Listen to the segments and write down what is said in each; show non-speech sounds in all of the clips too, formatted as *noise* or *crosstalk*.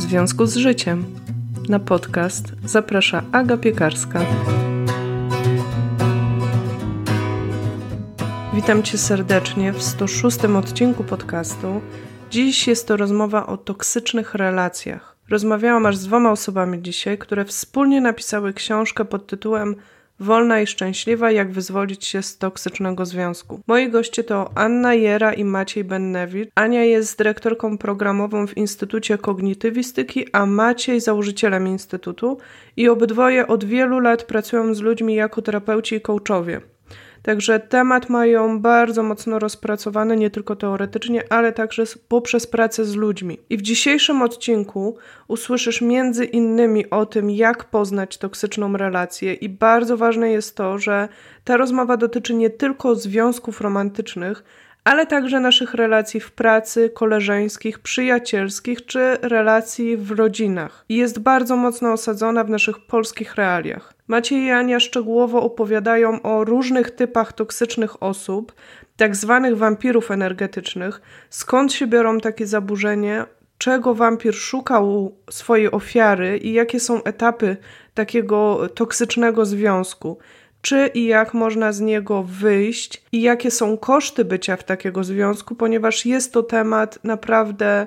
w związku z życiem. Na podcast zaprasza Aga Piekarska. Witam Cię serdecznie w 106 odcinku podcastu. Dziś jest to rozmowa o toksycznych relacjach. Rozmawiałam aż z dwoma osobami dzisiaj, które wspólnie napisały książkę pod tytułem Wolna i szczęśliwa, jak wyzwolić się z toksycznego związku. Moi goście to Anna Jera i Maciej Bennewicz. Ania jest dyrektorką programową w Instytucie Kognitywistyki, a Maciej założycielem Instytutu i obydwoje od wielu lat pracują z ludźmi jako terapeuci i coachowie. Także temat mają bardzo mocno rozpracowany, nie tylko teoretycznie, ale także poprzez pracę z ludźmi. I w dzisiejszym odcinku usłyszysz między innymi o tym, jak poznać toksyczną relację, i bardzo ważne jest to, że ta rozmowa dotyczy nie tylko związków romantycznych, ale także naszych relacji w pracy, koleżeńskich, przyjacielskich czy relacji w rodzinach. I jest bardzo mocno osadzona w naszych polskich realiach. Maciej i Ania szczegółowo opowiadają o różnych typach toksycznych osób, tak zwanych wampirów energetycznych, skąd się biorą takie zaburzenia, czego wampir szuka u swojej ofiary i jakie są etapy takiego toksycznego związku? Czy i jak można z niego wyjść? I jakie są koszty bycia w takiego związku, ponieważ jest to temat naprawdę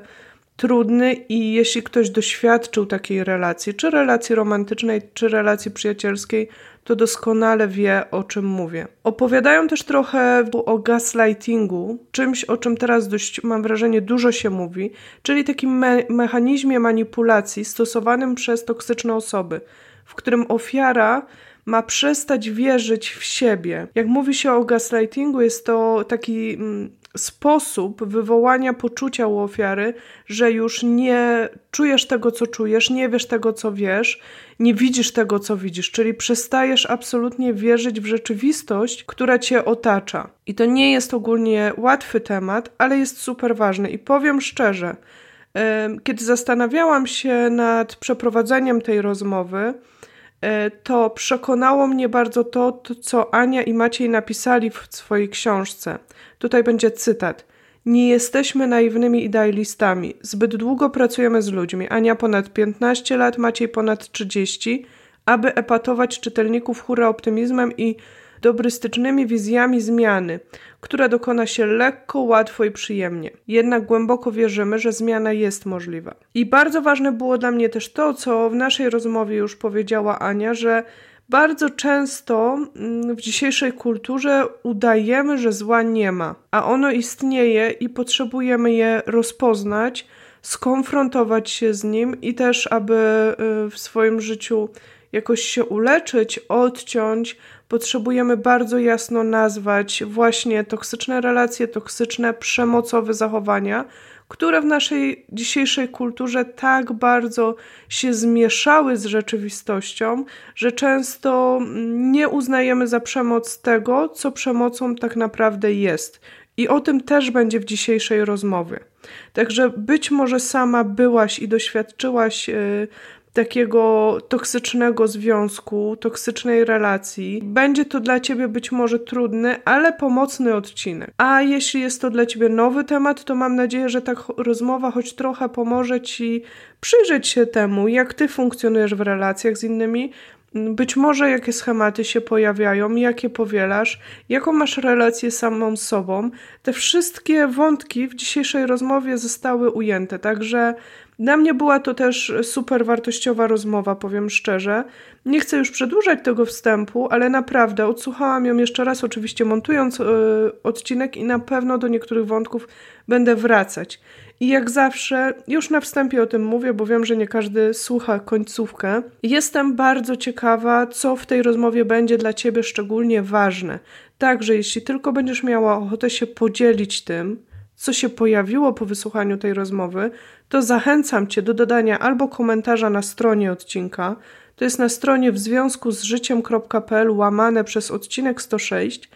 trudny i jeśli ktoś doświadczył takiej relacji, czy relacji romantycznej, czy relacji przyjacielskiej, to doskonale wie, o czym mówię. Opowiadają też trochę o gaslightingu, czymś, o czym teraz dość, mam wrażenie, dużo się mówi, czyli takim me mechanizmie manipulacji stosowanym przez toksyczne osoby, w którym ofiara ma przestać wierzyć w siebie. Jak mówi się o gaslightingu, jest to taki mm, sposób wywołania poczucia u ofiary, że już nie czujesz tego, co czujesz, nie wiesz tego, co wiesz, nie widzisz tego, co widzisz, czyli przestajesz absolutnie wierzyć w rzeczywistość, która cię otacza. I to nie jest ogólnie łatwy temat, ale jest super ważny. I powiem szczerze, kiedy zastanawiałam się nad przeprowadzeniem tej rozmowy, E, to przekonało mnie bardzo to, to, co Ania i Maciej napisali w swojej książce. Tutaj będzie cytat. Nie jesteśmy naiwnymi idealistami. Zbyt długo pracujemy z ludźmi. Ania ponad 15 lat, Maciej ponad 30, aby epatować czytelników hura optymizmem i dobrystycznymi wizjami zmiany, która dokona się lekko, łatwo i przyjemnie. Jednak głęboko wierzymy, że zmiana jest możliwa. I bardzo ważne było dla mnie też to, co w naszej rozmowie już powiedziała Ania, że bardzo często mm, w dzisiejszej kulturze udajemy, że zła nie ma, a ono istnieje i potrzebujemy je rozpoznać, skonfrontować się z nim i też, aby y, w swoim życiu jakoś się uleczyć, odciąć, potrzebujemy bardzo jasno nazwać właśnie toksyczne relacje, toksyczne, przemocowe zachowania, które w naszej dzisiejszej kulturze tak bardzo się zmieszały z rzeczywistością, że często nie uznajemy za przemoc tego, co przemocą tak naprawdę jest. I o tym też będzie w dzisiejszej rozmowie. Także być może sama byłaś i doświadczyłaś y, takiego toksycznego związku, toksycznej relacji. Będzie to dla ciebie być może trudny, ale pomocny odcinek. A jeśli jest to dla ciebie nowy temat, to mam nadzieję, że ta rozmowa choć trochę pomoże ci przyjrzeć się temu, jak ty funkcjonujesz w relacjach z innymi, być może jakie schematy się pojawiają, jakie powielasz, jaką masz relację samą z sobą. Te wszystkie wątki w dzisiejszej rozmowie zostały ujęte, także dla mnie była to też super wartościowa rozmowa, powiem szczerze. Nie chcę już przedłużać tego wstępu, ale naprawdę odsłuchałam ją jeszcze raz, oczywiście montując yy, odcinek i na pewno do niektórych wątków będę wracać. I jak zawsze, już na wstępie o tym mówię, bo wiem, że nie każdy słucha końcówkę. Jestem bardzo ciekawa, co w tej rozmowie będzie dla Ciebie szczególnie ważne. Także jeśli tylko będziesz miała ochotę się podzielić tym, co się pojawiło po wysłuchaniu tej rozmowy, to zachęcam Cię do dodania albo komentarza na stronie odcinka, to jest na stronie w związku z życiem.pl łamane przez odcinek 106,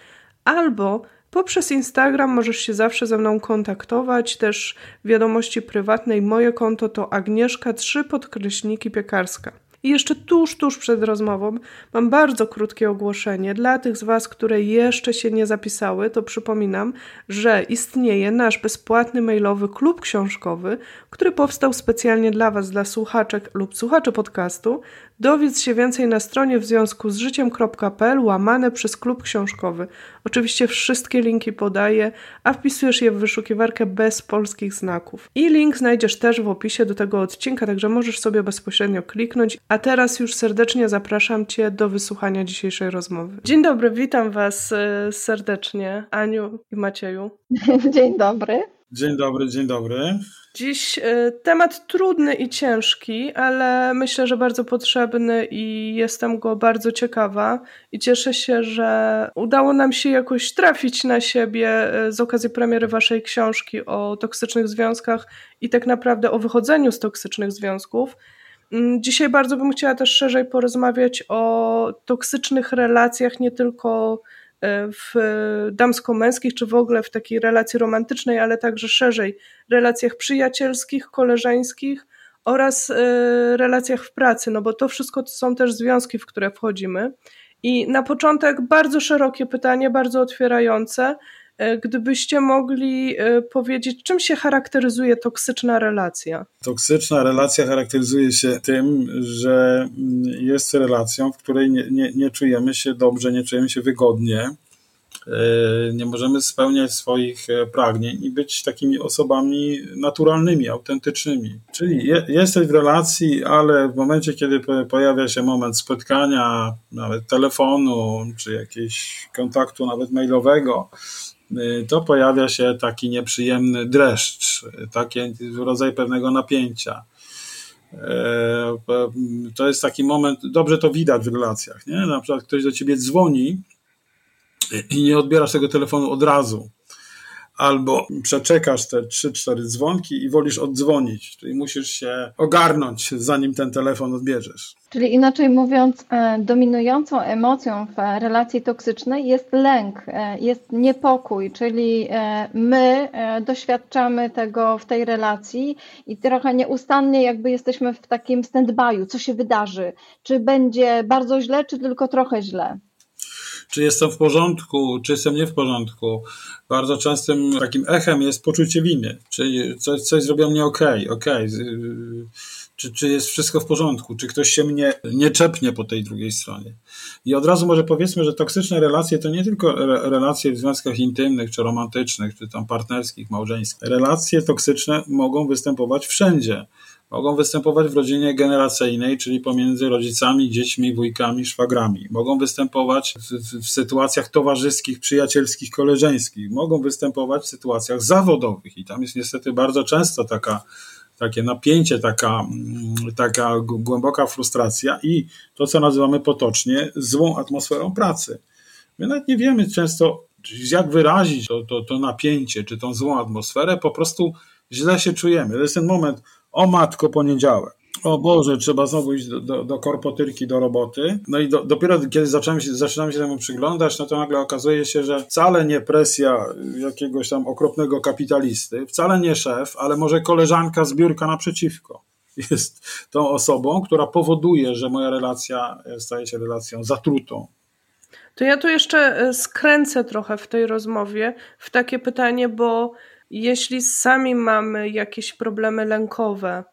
albo poprzez Instagram możesz się zawsze ze mną kontaktować, też wiadomości prywatnej moje konto to Agnieszka 3 podkreśniki piekarska. I jeszcze tuż, tuż przed rozmową mam bardzo krótkie ogłoszenie. Dla tych z Was, które jeszcze się nie zapisały, to przypominam, że istnieje nasz bezpłatny mailowy klub książkowy, który powstał specjalnie dla Was, dla słuchaczek lub słuchaczy podcastu. Dowiedz się więcej na stronie w związku z życiem.pl łamane przez klub książkowy. Oczywiście wszystkie linki podaję, a wpisujesz je w wyszukiwarkę bez polskich znaków. I link znajdziesz też w opisie do tego odcinka, także możesz sobie bezpośrednio kliknąć. A teraz już serdecznie zapraszam Cię do wysłuchania dzisiejszej rozmowy. Dzień dobry, witam Was e, serdecznie, Aniu i Macieju. *laughs* Dzień dobry. Dzień dobry, dzień dobry. Dziś y, temat trudny i ciężki, ale myślę, że bardzo potrzebny i jestem go bardzo ciekawa. I cieszę się, że udało nam się jakoś trafić na siebie y, z okazji premiery Waszej książki o toksycznych związkach i tak naprawdę o wychodzeniu z toksycznych związków. Mm, dzisiaj bardzo bym chciała też szerzej porozmawiać o toksycznych relacjach, nie tylko E, w damsko-męskich, czy w ogóle w takiej relacji romantycznej, ale także szerzej relacjach przyjacielskich, koleżeńskich oraz e, relacjach w pracy, no bo to wszystko to są też związki, w które wchodzimy. I na początek bardzo szerokie pytanie, bardzo otwierające. E, gdybyście mogli powiedzieć, czym się charakteryzuje toksyczna relacja? Toksyczna relacja charakteryzuje się tym, że mm, jest relacją, w której nie, nie, nie czujemy się dobrze, nie czujemy się wygodnie, e, nie możemy spełniać swoich e, pragnień i być takimi osobami naturalnymi, autentycznymi. Czyli je, jesteś w relacji, ale w momencie, kiedy pojawia się moment spotkania, nawet telefonu, czy jakiegoś kontaktu nawet mailowego, to pojawia się taki nieprzyjemny dreszcz, taki rodzaj pewnego napięcia. E, to jest taki moment, dobrze to widać w relacjach, nie? Na przykład ktoś do ciebie dzwoni i nie odbierasz tego telefonu od razu albo przeczekasz te 3-4 dzwonki i wolisz oddzwonić, czyli musisz się ogarnąć, zanim ten telefon odbierzesz. Czyli inaczej mówiąc, e, dominującą emocją w relacji toksycznej jest lęk, e, jest niepokój, czyli e, my doświadczamy tego w tej relacji i trochę nieustannie jakby jesteśmy w takim stand-by'u, co się wydarzy, czy będzie bardzo źle, czy tylko trochę źle czy jestem w porządku, czy jestem nie w porządku. Bardzo częstym takim echem jest poczucie winy, czyli coś, coś zrobiło mnie ok, ok, czy, czy jest wszystko w porządku, czy ktoś się mnie nie czepnie po tej drugiej stronie. I od razu może powiedzmy, że toksyczne relacje to nie tylko relacje w związkach intymnych, czy romantycznych, czy tam partnerskich, małżeńskich. Relacje toksyczne mogą występować wszędzie mogą występować w rodzinie generacyjnej, czyli pomiędzy rodzicami, dziećmi, wujkami, szwagrami. Mogą występować w, w, sytuacjach towarzyskich, przyjacielskich, koleżeńskich. Mogą występować w sytuacjach zawodowych i tam jest niestety bardzo często taka, takie napięcie, taka, taka głęboka frustracja i to, co nazywamy potocznie złą atmosferą pracy. My nawet nie wiemy często, jak wyrazić to, to, to napięcie, czy tą złą atmosferę, po prostu źle się czujemy. To jest ten moment, o matko, poniedziałek. O Boże, trzeba znowu iść do, do, do korpotyrki, do roboty. No i do, dopiero kiedy zaczynamy się, zaczynamy się temu przyglądać, no to nagle okazuje się, że wcale nie presja jakiegoś tam okropnego kapitalisty, wcale nie szef, ale może koleżanka z biurka naprzeciwko *laughs* jest tą osobą, która powoduje, że moja relacja staje się relacją zatrutą. To ja tu jeszcze e, skręcę trochę w tej rozmowie w takie pytanie, bo jeśli sami mamy jakieś problemy lękowe,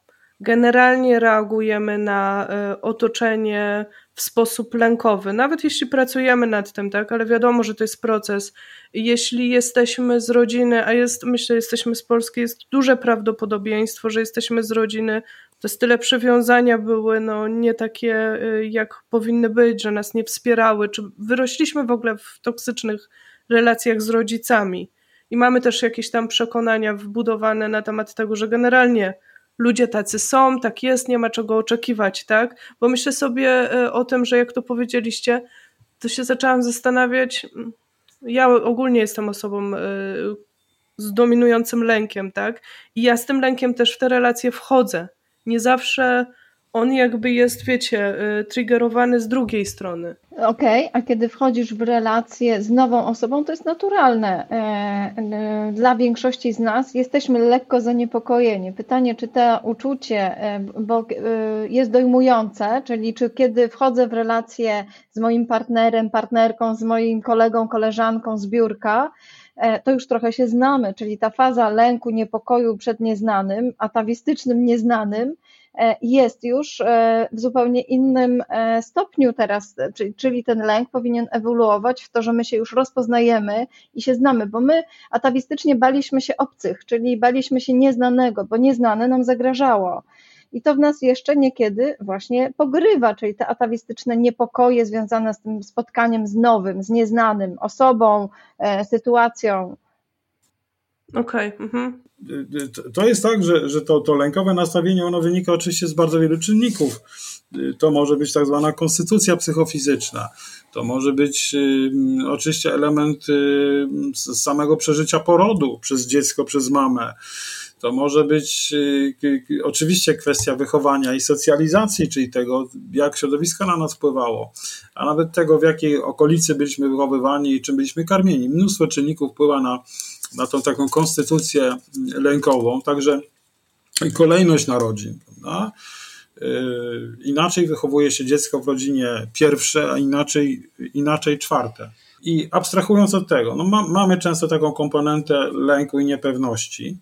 generalnie reagujemy na e, otoczenie w sposób lękowy, nawet jeśli pracujemy nad tym, tak, ale wiadomo, że to jest proces. Jeśli jesteśmy z rodziny, a jest, myślę, jesteśmy z Polski, jest duże prawdopodobieństwo, że jesteśmy z rodziny, to tyle przywiązania były no, nie takie, e, jak powinny być, że nas nie wspierały, czy wyrośliśmy w ogóle w toksycznych relacjach z rodzicami i mamy też jakieś tam przekonania wbudowane na temat tego, że generalnie ludzie tacy są, tak jest, nie ma czego oczekiwać, tak? Bo myślę sobie e, o tym, że jak to powiedzieliście, to się zaczęłam zastanawiać. Mm, ja ogólnie jestem osobą e, z dominującym lękiem, tak? I ja z tym lękiem też w te relacje wchodzę. Nie zawsze on jakby jest, wiecie, y, triggerowany z drugiej strony. okej, okay, a kiedy wchodzisz w relację z nową osobą, to jest naturalne. E, e, dla większości z nas jesteśmy lekko zaniepokojeni. Pytanie, czy to uczucie, e, bo jest dojmujące, czyli czy kiedy wchodzę w relację z moim partnerem, partnerką, z moim kolegą, koleżanką z biurka, to już trochę się znamy, czyli ta faza lęku, niepokoju przed nieznanym, atawistycznym nieznanym, jest już e, w zupełnie innym e, stopniu teraz, czyli ten lęk powinien ewoluować w to, że my się już rozpoznajemy i się znamy, bo my atawistycznie baliśmy się obcych, czyli baliśmy się nieznanego, bo nieznane nam zagrażało. I to w nas jeszcze niekiedy właśnie pogrywa, czyli te atawistyczne niepokoje związane z tym spotkaniem z nowym, z nieznanym osobą, sytuacją. Okej. Okay. Mhm to jest tak, że, że to, to lękowe nastawienie, ono wynika oczywiście z bardzo wielu czynników. To może być tak zwana konstytucja psychofizyczna. To może być y, oczywiście element y, samego przeżycia porodu przez dziecko, przez mamę. To może być y, oczywiście kwestia wychowania i socjalizacji, czyli tego, jak środowisko na nas wpływało, a nawet tego, w jakiej okolicy byliśmy wychowywani i czym byliśmy karmieni. Mnóstwo czynników wpływa na na tą taką konstytucję lękową, także kolejność narodzin. Prawda? Yy, inaczej wychowuje się dziecko w rodzinie pierwsze, a inaczej, inaczej czwarte. I abstrahując od tego, no ma, mamy często taką komponentę lęku i niepewności,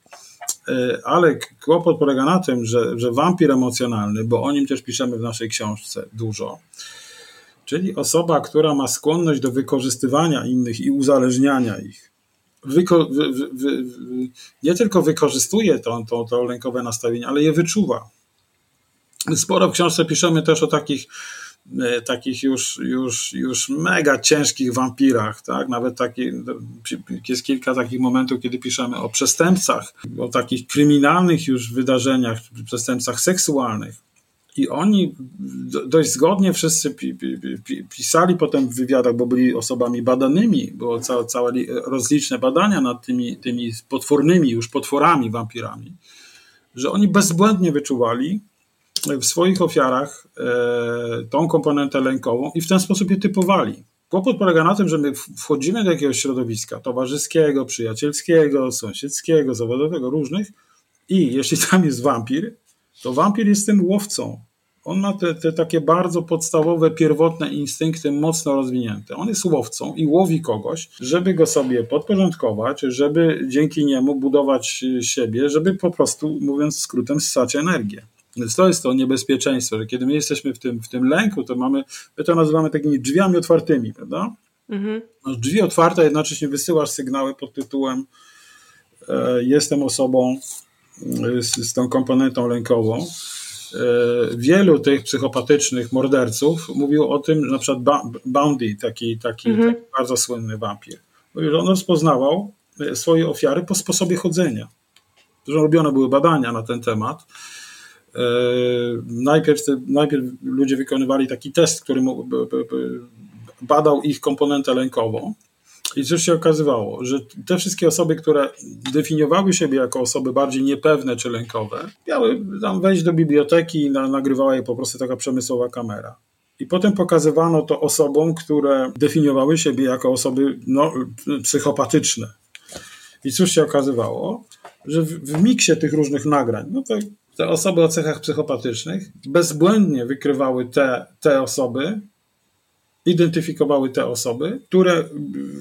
yy, ale kłopot polega na tym, że, że wampir emocjonalny, bo o nim też piszemy w naszej książce dużo, czyli osoba, która ma skłonność do wykorzystywania innych i uzależniania ich, wyko, wy, wy, wy, nie tylko wykorzystuje to, to, to lękowe nastawienie, ale je wyczuwa. Sporo w książce piszemy też o takich, e, takich już, już, już mega ciężkich wampirach, tak? Nawet taki, jest kilka takich momentów, kiedy piszemy o przestępcach, o takich kryminalnych już wydarzeniach, przestępcach seksualnych i oni dość zgodnie wszyscy pisali potem w wywiadach, bo byli osobami badanymi, było całe, całe rozliczne badania nad tymi, tymi potwornymi, już potworami, wampirami, że oni bezbłędnie wyczuwali w swoich ofiarach e, tą komponentę lękową i w ten sposób je typowali. Kłopot polega na tym, że my wchodzimy do jakiegoś środowiska towarzyskiego, przyjacielskiego, sąsiedzkiego, zawodowego, różnych i jeśli tam jest wampir, to wampir jest tym łowcą. On ma te, te takie bardzo podstawowe, pierwotne instynkty mocno rozwinięte. On jest łowcą i łowi kogoś, żeby go sobie podporządkować, żeby dzięki niemu budować siebie, żeby po prostu, mówiąc skrótem, ssać energię. Więc to jest to niebezpieczeństwo, że kiedy my jesteśmy w tym, w tym lęku, to mamy, my to nazywamy takimi drzwiami otwartymi, prawda? Mhm. Masz drzwi otwarte, jednocześnie wysyłasz sygnały pod tytułem e, jestem osobą z, z tą komponentą lękową. E, wielu tych psychopatycznych morderców mówiło o tym, na przykład Boundy, taki, taki, mhm. taki bardzo słynny wampir. Mówił, że on rozpoznawał e, swoje ofiary po sposobie chodzenia. Zresztą robione były badania na ten temat. E, najpierw, najpierw ludzie wykonywali taki test, który badał ich komponentę lękową i cóż się okazywało, że te wszystkie osoby, które definiowały siebie jako osoby bardziej niepewne czy lękowe, miały tam wejść do biblioteki i na, nagrywała je po prostu taka przemysłowa kamera. I potem pokazywano to osobom, które definiowały siebie jako osoby no, psychopatyczne. I cóż się okazywało? Że w, w miksie tych różnych nagrań, no to te osoby o cechach psychopatycznych bezbłędnie wykrywały te, te osoby, identyfikowały te osoby, które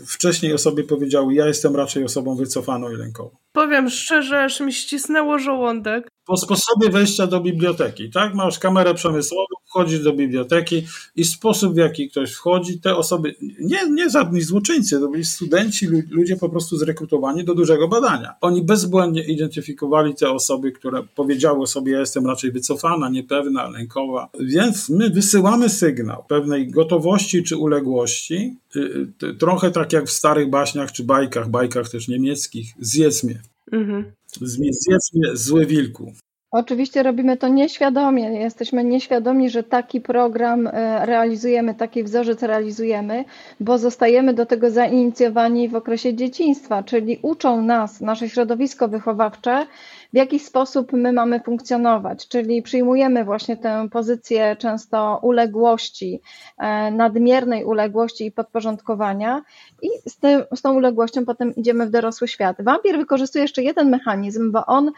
wcześniej o sobie powiedziały, ja jestem raczej osobą wycofaną i lękową. Powiem szczerze, aż mi ścisnęło żołądek. Po sposobie wejścia do biblioteki, tak? Masz kamerę przemysłową, wchodzisz do biblioteki i sposób, w jaki ktoś wchodzi, te osoby, nie, nie żadni złoczyńcy, to byli studenci, ludzie po prostu zrekrutowani do dużego badania. Oni bezbłędnie identyfikowali te osoby, które powiedziały sobie, ja jestem raczej wycofana, niepewna, lękowa. Więc my wysyłamy sygnał pewnej gotowości czy uległości, y, y, trochę tak jak w starych baśniach czy bajkach, bajkach też niemieckich, zjedz mnie. Mhm. Zjedz mnie, zły wilku. Oczywiście robimy to nieświadomie. Jesteśmy nieświadomi, że taki program e, realizujemy, taki wzorzec realizujemy, bo zostajemy do tego zainicjowani w okresie dzieciństwa, czyli uczą nas, nasze środowisko wychowawcze, w jaki sposób my mamy funkcjonować, czyli przyjmujemy właśnie tę pozycję często uległości, e, nadmiernej uległości i podporządkowania i z, tym, z tą uległością potem idziemy w dorosły świat. Wampir wykorzystuje jeszcze jeden mechanizm, bo on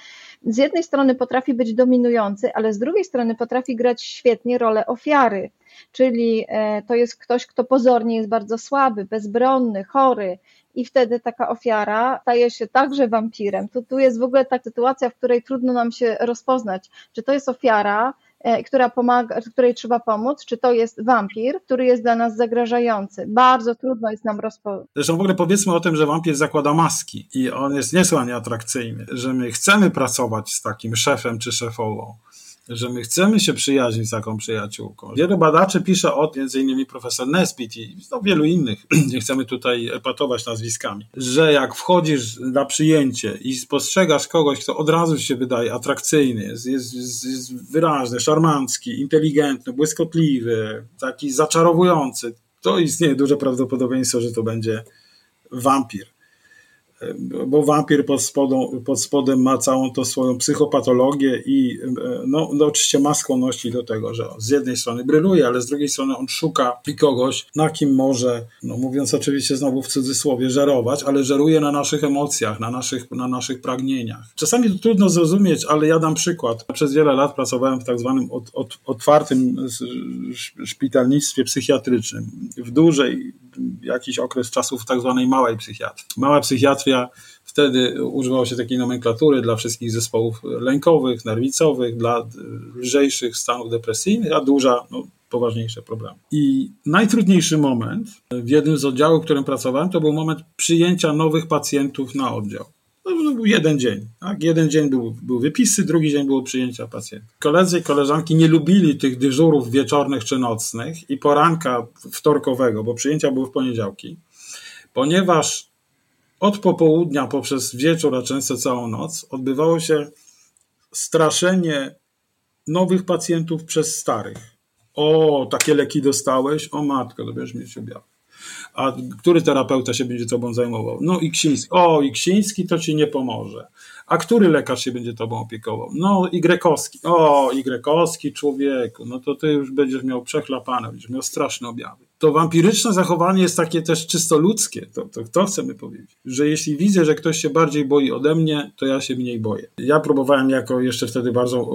z jednej strony potrafi być dominujący, ale z drugiej strony potrafi grać świetnie rolę ofiary. Czyli e, to jest ktoś, kto pozornie jest bardzo słaby, bezbronny, chory, i wtedy taka ofiara staje się także wampirem. Tu, tu jest w ogóle ta sytuacja, w której trudno nam się rozpoznać, czy to jest ofiara, e, która pomaga, której trzeba pomóc, czy to jest wampir, który jest dla nas zagrażający. Bardzo trudno jest nam rozpoznać. Zresztą w ogóle powiedzmy o tym, że wampir zakłada maski i on jest niesłychanie atrakcyjny, że my chcemy pracować z takim szefem czy szefową że my chcemy się przyjaźnić z taką przyjaciółką. Wielu badaczy pisze o, między innymi profesor Nesbitt i no, wielu innych, *clears throat* nie chcemy tutaj epatować nazwiskami, że jak wchodzisz na przyjęcie i spostrzegasz kogoś, kto od razu się wydaje atrakcyjny, jest, jest, jest wyraźny, szarmancki, inteligentny, błyskotliwy, taki zaczarowujący, to istnieje duże prawdopodobieństwo, że to będzie wampir bo wampir pod, spodą, pod spodem ma całą tą swoją psychopatologię i no, no oczywiście ma skłonności do tego, że z jednej strony bryluje, ale z drugiej strony on szuka kogoś, na kim może, no mówiąc oczywiście znowu w cudzysłowie, żerować, ale żeruje na naszych emocjach, na naszych, na naszych pragnieniach. Czasami to trudno zrozumieć, ale ja dam przykład. Przez wiele lat pracowałem w tak zwanym otwartym szpitalnictwie psychiatrycznym. W dużej, jakiś okres czasu w tak zwanej małej psychiatrii. Mała psychiatria, wtedy używało się takiej nomenklatury dla wszystkich zespołów lękowych, nerwicowych, dla lżejszych stanów depresyjnych, a duża, no, poważniejsze problemy. I najtrudniejszy moment w jednym z oddziałów, w którym pracowałem, to był moment przyjęcia nowych pacjentów na oddział. No, był jeden dzień. Tak? Jeden dzień był, był wypisy, drugi dzień było przyjęcia pacjentów. Koledzy i koleżanki nie lubili tych dyżurów wieczornych czy nocnych i poranka wtorkowego, bo przyjęcia były w poniedziałki, ponieważ od popołudnia poprzez wieczór, a często całą noc, odbywało się straszenie nowych pacjentów przez starych. O, takie leki dostałeś? O matko, to będziesz mieć objawy a który terapeuta się będzie tobą zajmował? No i Ksiński. O, i Ksiński to ci nie pomoże. A który lekarz się będzie tobą opiekował? No i Grekowski. O, i Grekowski człowieku, no to ty już będziesz miał przechlapane, będziesz miał straszne objawy to wampiryczne zachowanie jest takie też czysto ludzkie. To, to, to chcemy powiedzieć. Że jeśli widzę, że ktoś się bardziej boi ode mnie, to ja się mniej boję. Ja próbowałem jako jeszcze wtedy bardzo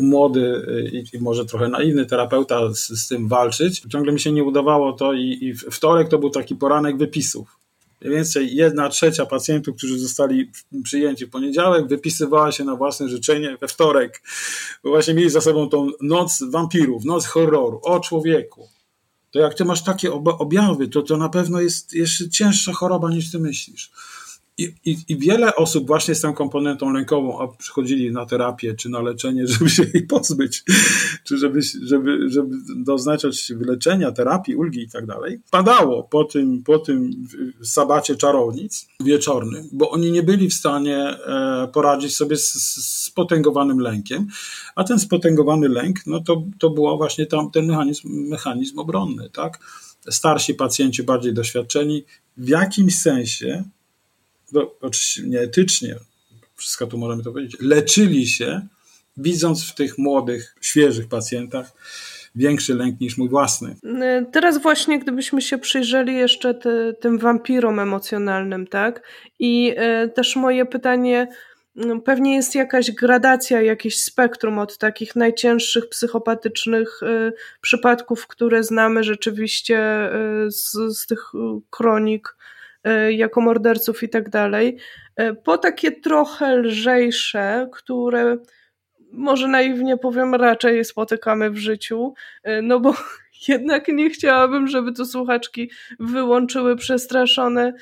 młody i, i może trochę naiwny terapeuta z, z, tym walczyć. Ciągle mi się nie udawało to i, i wtorek to był taki poranek wypisów. Mniej więcej jedna trzecia pacjentów, którzy zostali przyjęci w poniedziałek, wypisywała się na własne życzenie we wtorek. Bo właśnie mieli za sobą tą noc wampirów, noc horroru. O człowieku, to jak ty masz takie objawy, to to na pewno jest jeszcze cięższa choroba niż ty myślisz. I, i, I, wiele osób właśnie z tą komponentą lękową a przychodzili na terapię czy na leczenie, *laughs* żeby się jej pozbyć, czy żeby, żeby, żeby doznaczać wyleczenia, terapii, ulgi i tak dalej, padało po tym, po tym sabacie czarownic wieczornym, bo oni nie byli w stanie e, poradzić sobie z, z spotęgowanym lękiem, a ten spotęgowany lęk, no to, to był właśnie tam ten mechanizm, mechanizm obronny, tak? Starsi pacjenci, bardziej doświadczeni, w jakimś sensie no, oczywiście nieetycznie, wszystko tu możemy to powiedzieć, leczyli się, widząc w tych młodych, świeżych pacjentach większy lęk niż mój własny. Teraz właśnie, gdybyśmy się przyjrzeli jeszcze te, tym wampirom emocjonalnym, tak? I e, też moje pytanie, no, pewnie jest jakaś gradacja, jakieś spektrum od takich najcięższych psychopatycznych e, przypadków, które znamy rzeczywiście e, z, z tych kronik jako morderców i tak dalej, e, po takie trochę lżejsze, które może naiwnie powiem, raczej spotykamy w życiu, e, no bo *laughs* jednak nie chciałabym, żeby tu słuchaczki wyłączyły przestraszone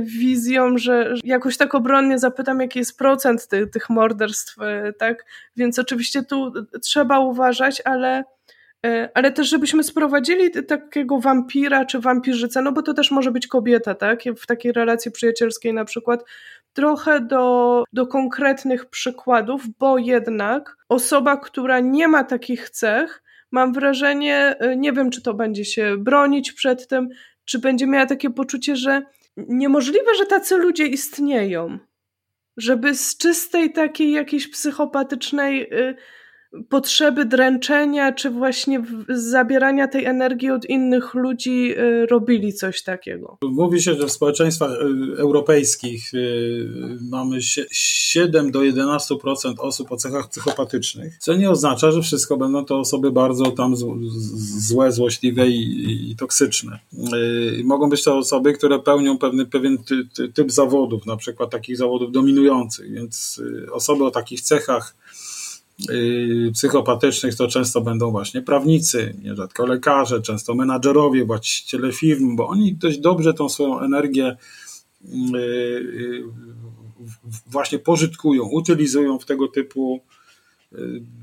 wizją, że jakoś tak obronnie zapytam, jaki jest procent tych, tych morderstw, tak? Więc oczywiście tu trzeba uważać, ale E, ale też żebyśmy sprowadzili takiego wampira czy wampirzycę, no bo to też może być kobieta, tak? W takiej relacji przyjacielskiej na przykład, trochę do, do konkretnych przykładów, bo jednak osoba, która nie ma takich cech, mam wrażenie, y, nie wiem, czy to będzie się bronić przed tym, czy będzie miała takie poczucie, że niemożliwe, że tacy ludzie istnieją. Żeby z czystej takiej jakiejś psychopatycznej y, potrzeby dręczenia, czy właśnie zabierania tej energii od innych ludzi y, robili coś takiego. Mówi się, że w społeczeństwach y, europejskich y, mamy 7 do 11% osób o cechach psychopatycznych, co nie oznacza, że wszystko będą to osoby bardzo tam złe, złośliwe i, i toksyczne. Mogą być to osoby, które pełnią pewny, pewien ty, typ zawodów, na przykład takich zawodów dominujących, więc osoby o takich cechach psychopatycznych to często będą właśnie prawnicy, nierzadko lekarze, często menadżerowie, właściciele firm, bo oni dość dobrze tą swoją energię y, y, właśnie pożytkują, utylizują w tego typu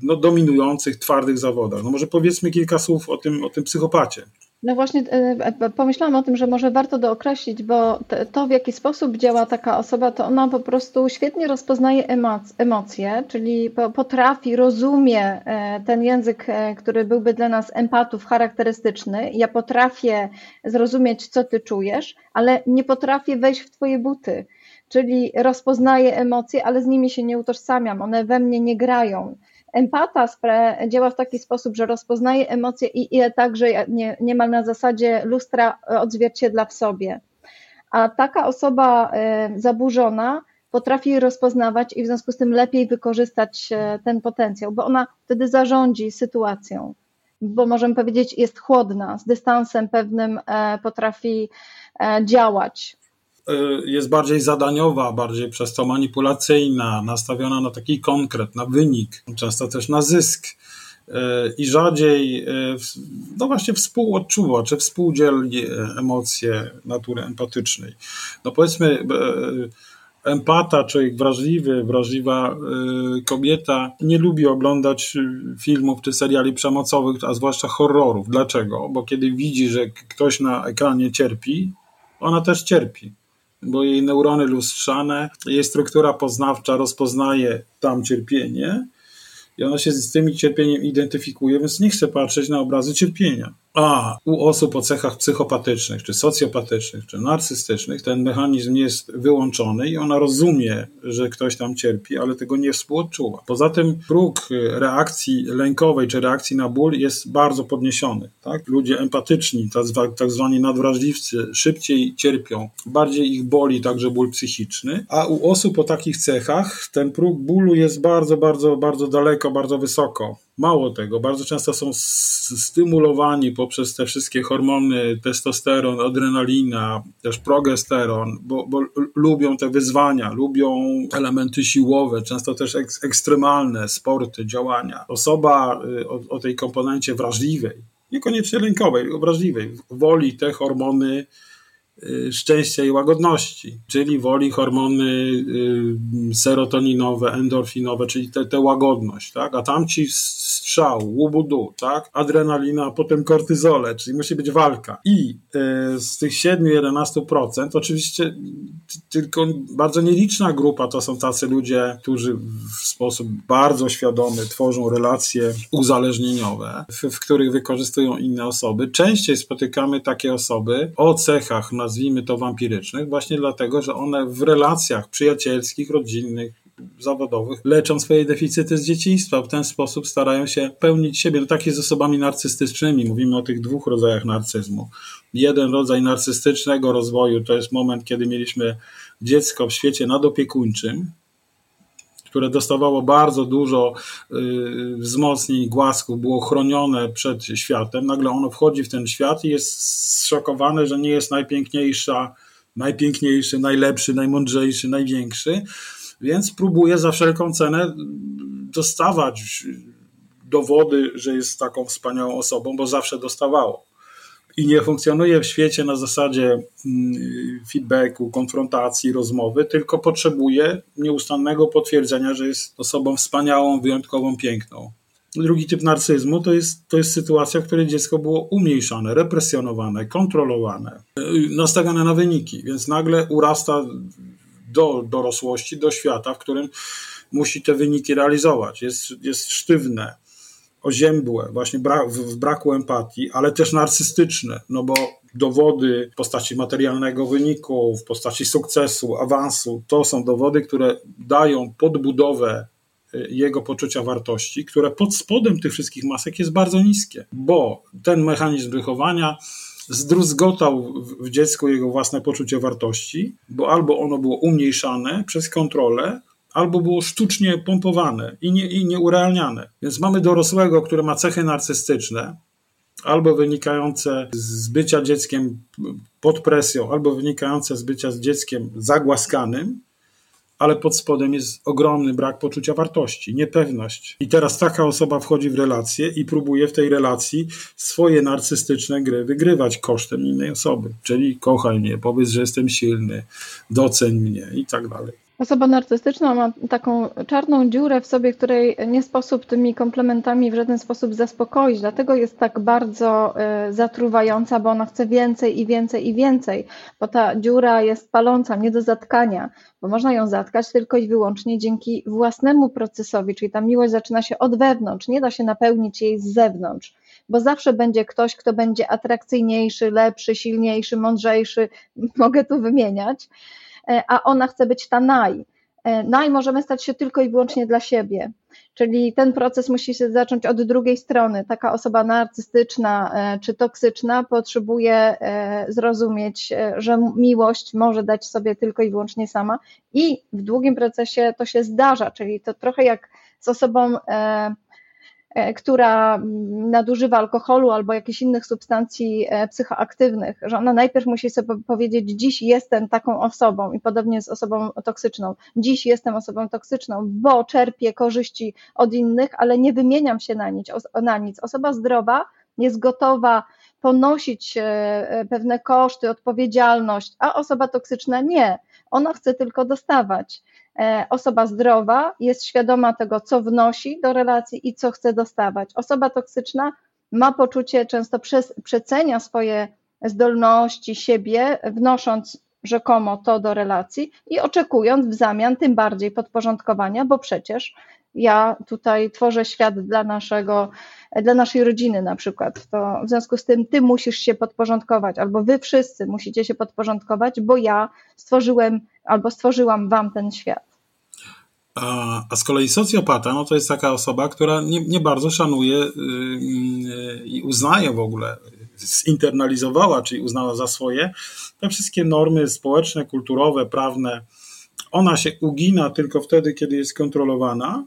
no, dominujących, twardych zawodach. No może powiedzmy kilka słów o tym, o tym psychopacie. No właśnie e, e, pomyślałam o tym, że może warto dookreślić, bo to w jaki sposób działa taka osoba, to ona po prostu świetnie rozpoznaje emocje, czyli potrafi, rozumie e, ten język, który byłby dla nas empatów charakterystyczny. Ja potrafię zrozumieć, co ty czujesz, ale nie potrafię wejść w twoje buty. Czyli rozpoznaję emocje, ale z nimi się nie utożsamiam, one we mnie nie grają. Empata działa w taki sposób, że rozpoznaje emocje i je także nie, niemal na zasadzie lustra odzwierciedla w sobie. A taka osoba e, zaburzona potrafi rozpoznawać i w związku z tym lepiej wykorzystać e, ten potencjał, bo ona wtedy zarządzi sytuacją, bo możemy powiedzieć, jest chłodna, z dystansem pewnym e, potrafi działać. Y, jest bardziej zadaniowa, bardziej przez to manipulacyjna, nastawiona na taki konkret, na wynik, często też na zysk y, i rzadziej, y, no właśnie współodczuwa, czy współdzieli emocje natury empatycznej. No powiedzmy, empata, człowiek wrażliwy, wrażliwa kobieta nie lubi oglądać filmów czy seriali przemocowych, a zwłaszcza horrorów. Dlaczego? Bo kiedy widzi, że ktoś na ekranie cierpi, ona też cierpi bo jej neurony lustrzane, jej struktura poznawcza rozpoznaje tam cierpienie i ona się z tym cierpieniem identyfikuje, więc nie chce patrzeć na obrazy cierpienia. A u osób o cechach psychopatycznych, czy socjopatycznych, czy narcystycznych ten mechanizm jest wyłączony i ona rozumie, że ktoś tam cierpi, ale tego nie współodczuwa. Poza tym próg reakcji lękowej czy reakcji na ból jest bardzo podniesiony. Tak? Ludzie empatyczni, tak zwani nadwrażliwcy, szybciej cierpią, bardziej ich boli także ból psychiczny, a u osób o takich cechach ten próg bólu jest bardzo, bardzo, bardzo daleko, bardzo wysoko. Mało tego, bardzo często są stymulowani poprzez te wszystkie hormony, testosteron, adrenalina, też progesteron, bo, bo lubią te wyzwania, lubią elementy siłowe, często też ek, ekstremalne sporty, działania. Osoba y, o, o tej komponencie wrażliwej, niekoniecznie lękowej, wrażliwej, woli te hormony szczęścia i łagodności, czyli woli hormony y, serotoninowe, endorfinowe, czyli tę te, te łagodność, tak? A tamci strzał, łubudu, tak? Adrenalina, a potem kortyzole, czyli musi być walka. I y, z tych 7-11% oczywiście tylko bardzo nieliczna grupa to są tacy ludzie, którzy w sposób bardzo świadomy tworzą relacje uzależnieniowe, w, w których wykorzystują inne osoby. Częściej spotykamy takie osoby o cechach, nazwijmy to wampirycznych, właśnie dlatego, że one w relacjach przyjacielskich, rodzinnych, zawodowych leczą swoje deficyty z dzieciństwa. W ten sposób starają się pełnić siebie. No tak jest z osobami narcystycznymi. Mówimy o tych dwóch rodzajach narcyzmu. Jeden rodzaj narcystycznego rozwoju to jest moment, kiedy mieliśmy dziecko w świecie nadopiekuńczym, które dostawało bardzo dużo y, wzmocnień, głasków, było chronione przed światem. Nagle ono wchodzi w ten świat i jest zszokowane, że nie jest najpiękniejsza, najpiękniejszy, najlepszy, najmądrzejszy, największy, więc próbuje za wszelką cenę dostawać dowody, że jest taką wspaniałą osobą, bo zawsze dostawało i nie funkcjonuje w świecie na zasadzie mm, feedbacku, konfrontacji, rozmowy, tylko potrzebuje nieustannego potwierdzenia, że jest osobą wspaniałą, wyjątkową, piękną. Drugi typ narcyzmu to jest, to jest sytuacja, w której dziecko było umniejszane, represjonowane, kontrolowane, nastawione na wyniki, więc nagle urasta do dorosłości, do świata, w którym musi te wyniki realizować. Jest, jest sztywne, oziębłe, właśnie bra w braku empatii, ale też narcystyczne, no bo dowody w postaci materialnego wyniku, w postaci sukcesu, awansu, to są dowody, które dają podbudowę y, jego poczucia wartości, które pod spodem tych wszystkich masek jest bardzo niskie, bo ten mechanizm wychowania zdruzgotał w dziecku jego własne poczucie wartości, bo albo ono było umniejszane przez kontrolę, albo było sztucznie pompowane i, nie, i nieurealniane. Więc mamy dorosłego, który ma cechy narcystyczne, albo wynikające z bycia dzieckiem pod presją, albo wynikające z bycia z dzieckiem zagłaskanym, ale pod spodem jest ogromny brak poczucia wartości, niepewność. I teraz taka osoba wchodzi w relację i próbuje w tej relacji swoje narcystyczne gry wygrywać kosztem innej osoby. Czyli kochaj mnie, powiedz, że jestem silny, doceń mnie i tak dalej. Osoba narcystyczna ma taką czarną dziurę w sobie, której nie sposób tymi komplementami w żaden sposób zaspokoić. Dlatego jest tak bardzo y, zatruwająca, bo ona chce więcej i więcej i więcej, bo ta dziura jest paląca, nie do zatkania, bo można ją zatkać tylko i wyłącznie dzięki własnemu procesowi, czyli ta miłość zaczyna się od wewnątrz, nie da się napełnić jej z zewnątrz. Bo zawsze będzie ktoś, kto będzie atrakcyjniejszy, lepszy, silniejszy, mądrzejszy, *laughs* mogę tu wymieniać, E, a ona chce być ta naj. E, naj możemy stać się tylko i wyłącznie dla siebie. Czyli ten proces musi się zacząć od drugiej strony. Taka osoba narcystyczna e, czy toksyczna potrzebuje zrozumieć, że miłość może dać sobie tylko i wyłącznie sama, i w długim procesie to się zdarza. Czyli to trochę jak z osobą E, która nadużywa alkoholu albo jakichś innych substancji e, psychoaktywnych, że ona najpierw musi sobie powiedzieć, dziś jestem taką osobą i podobnie z osobą toksyczną, dziś jestem osobą toksyczną, bo czerpię korzyści od innych, ale nie wymieniam się na nic. Na nic. Osoba zdrowa jest gotowa ponosić e, pewne koszty, odpowiedzialność, a osoba toksyczna nie. Ona chce tylko dostawać. E, osoba zdrowa jest świadoma tego, co wnosi do relacji i co chce dostawać. Osoba toksyczna ma poczucie, często przecenia swoje zdolności siebie, wnosząc rzekomo to do relacji i oczekując w zamian tym bardziej podporządkowania, bo przecież ja tutaj tworzę świat dla naszego, dla naszej rodziny na przykład. To w związku z tym ty musisz się podporządkować, albo wy wszyscy musicie się podporządkować, bo ja stworzyłem albo stworzyłam wam ten świat. A, a z kolei socjopata, no to jest taka osoba, która nie, nie bardzo szanuje yy, i uznaje w ogóle, zinternalizowała, czyli uznała za swoje te wszystkie normy społeczne, kulturowe, prawne. Ona się ugina tylko wtedy, kiedy jest kontrolowana,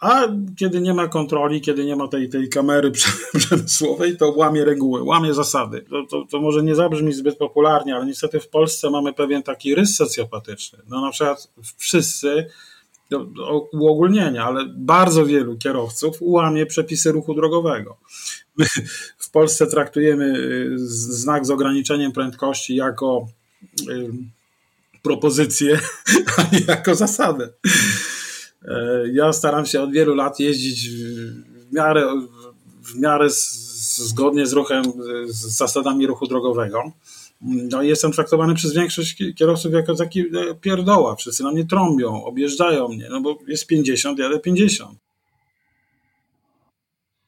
a kiedy nie ma kontroli, kiedy nie ma tej, tej kamery *laughs* przemysłowej, to łamie reguły, łamie zasady. To, to, to, może nie zabrzmi zbyt popularnie, ale niestety w Polsce mamy pewien taki rys socjopatyczny. No na przykład wszyscy, do, do uogólnienia, ale bardzo wielu kierowców łamie przepisy ruchu drogowego. My w Polsce traktujemy y, znak z ograniczeniem prędkości jako y, propozycję, *laughs* a nie jako zasadę. E, ja staram się od wielu lat jeździć w miarę, w miarę zgodnie z ruchem, z zasadami ruchu drogowego. No jestem traktowany przez większość kierowców jako taki e, pierdoła. Wszyscy na mnie trąbią, objeżdżają mnie, no bo jest 50, jadę 50.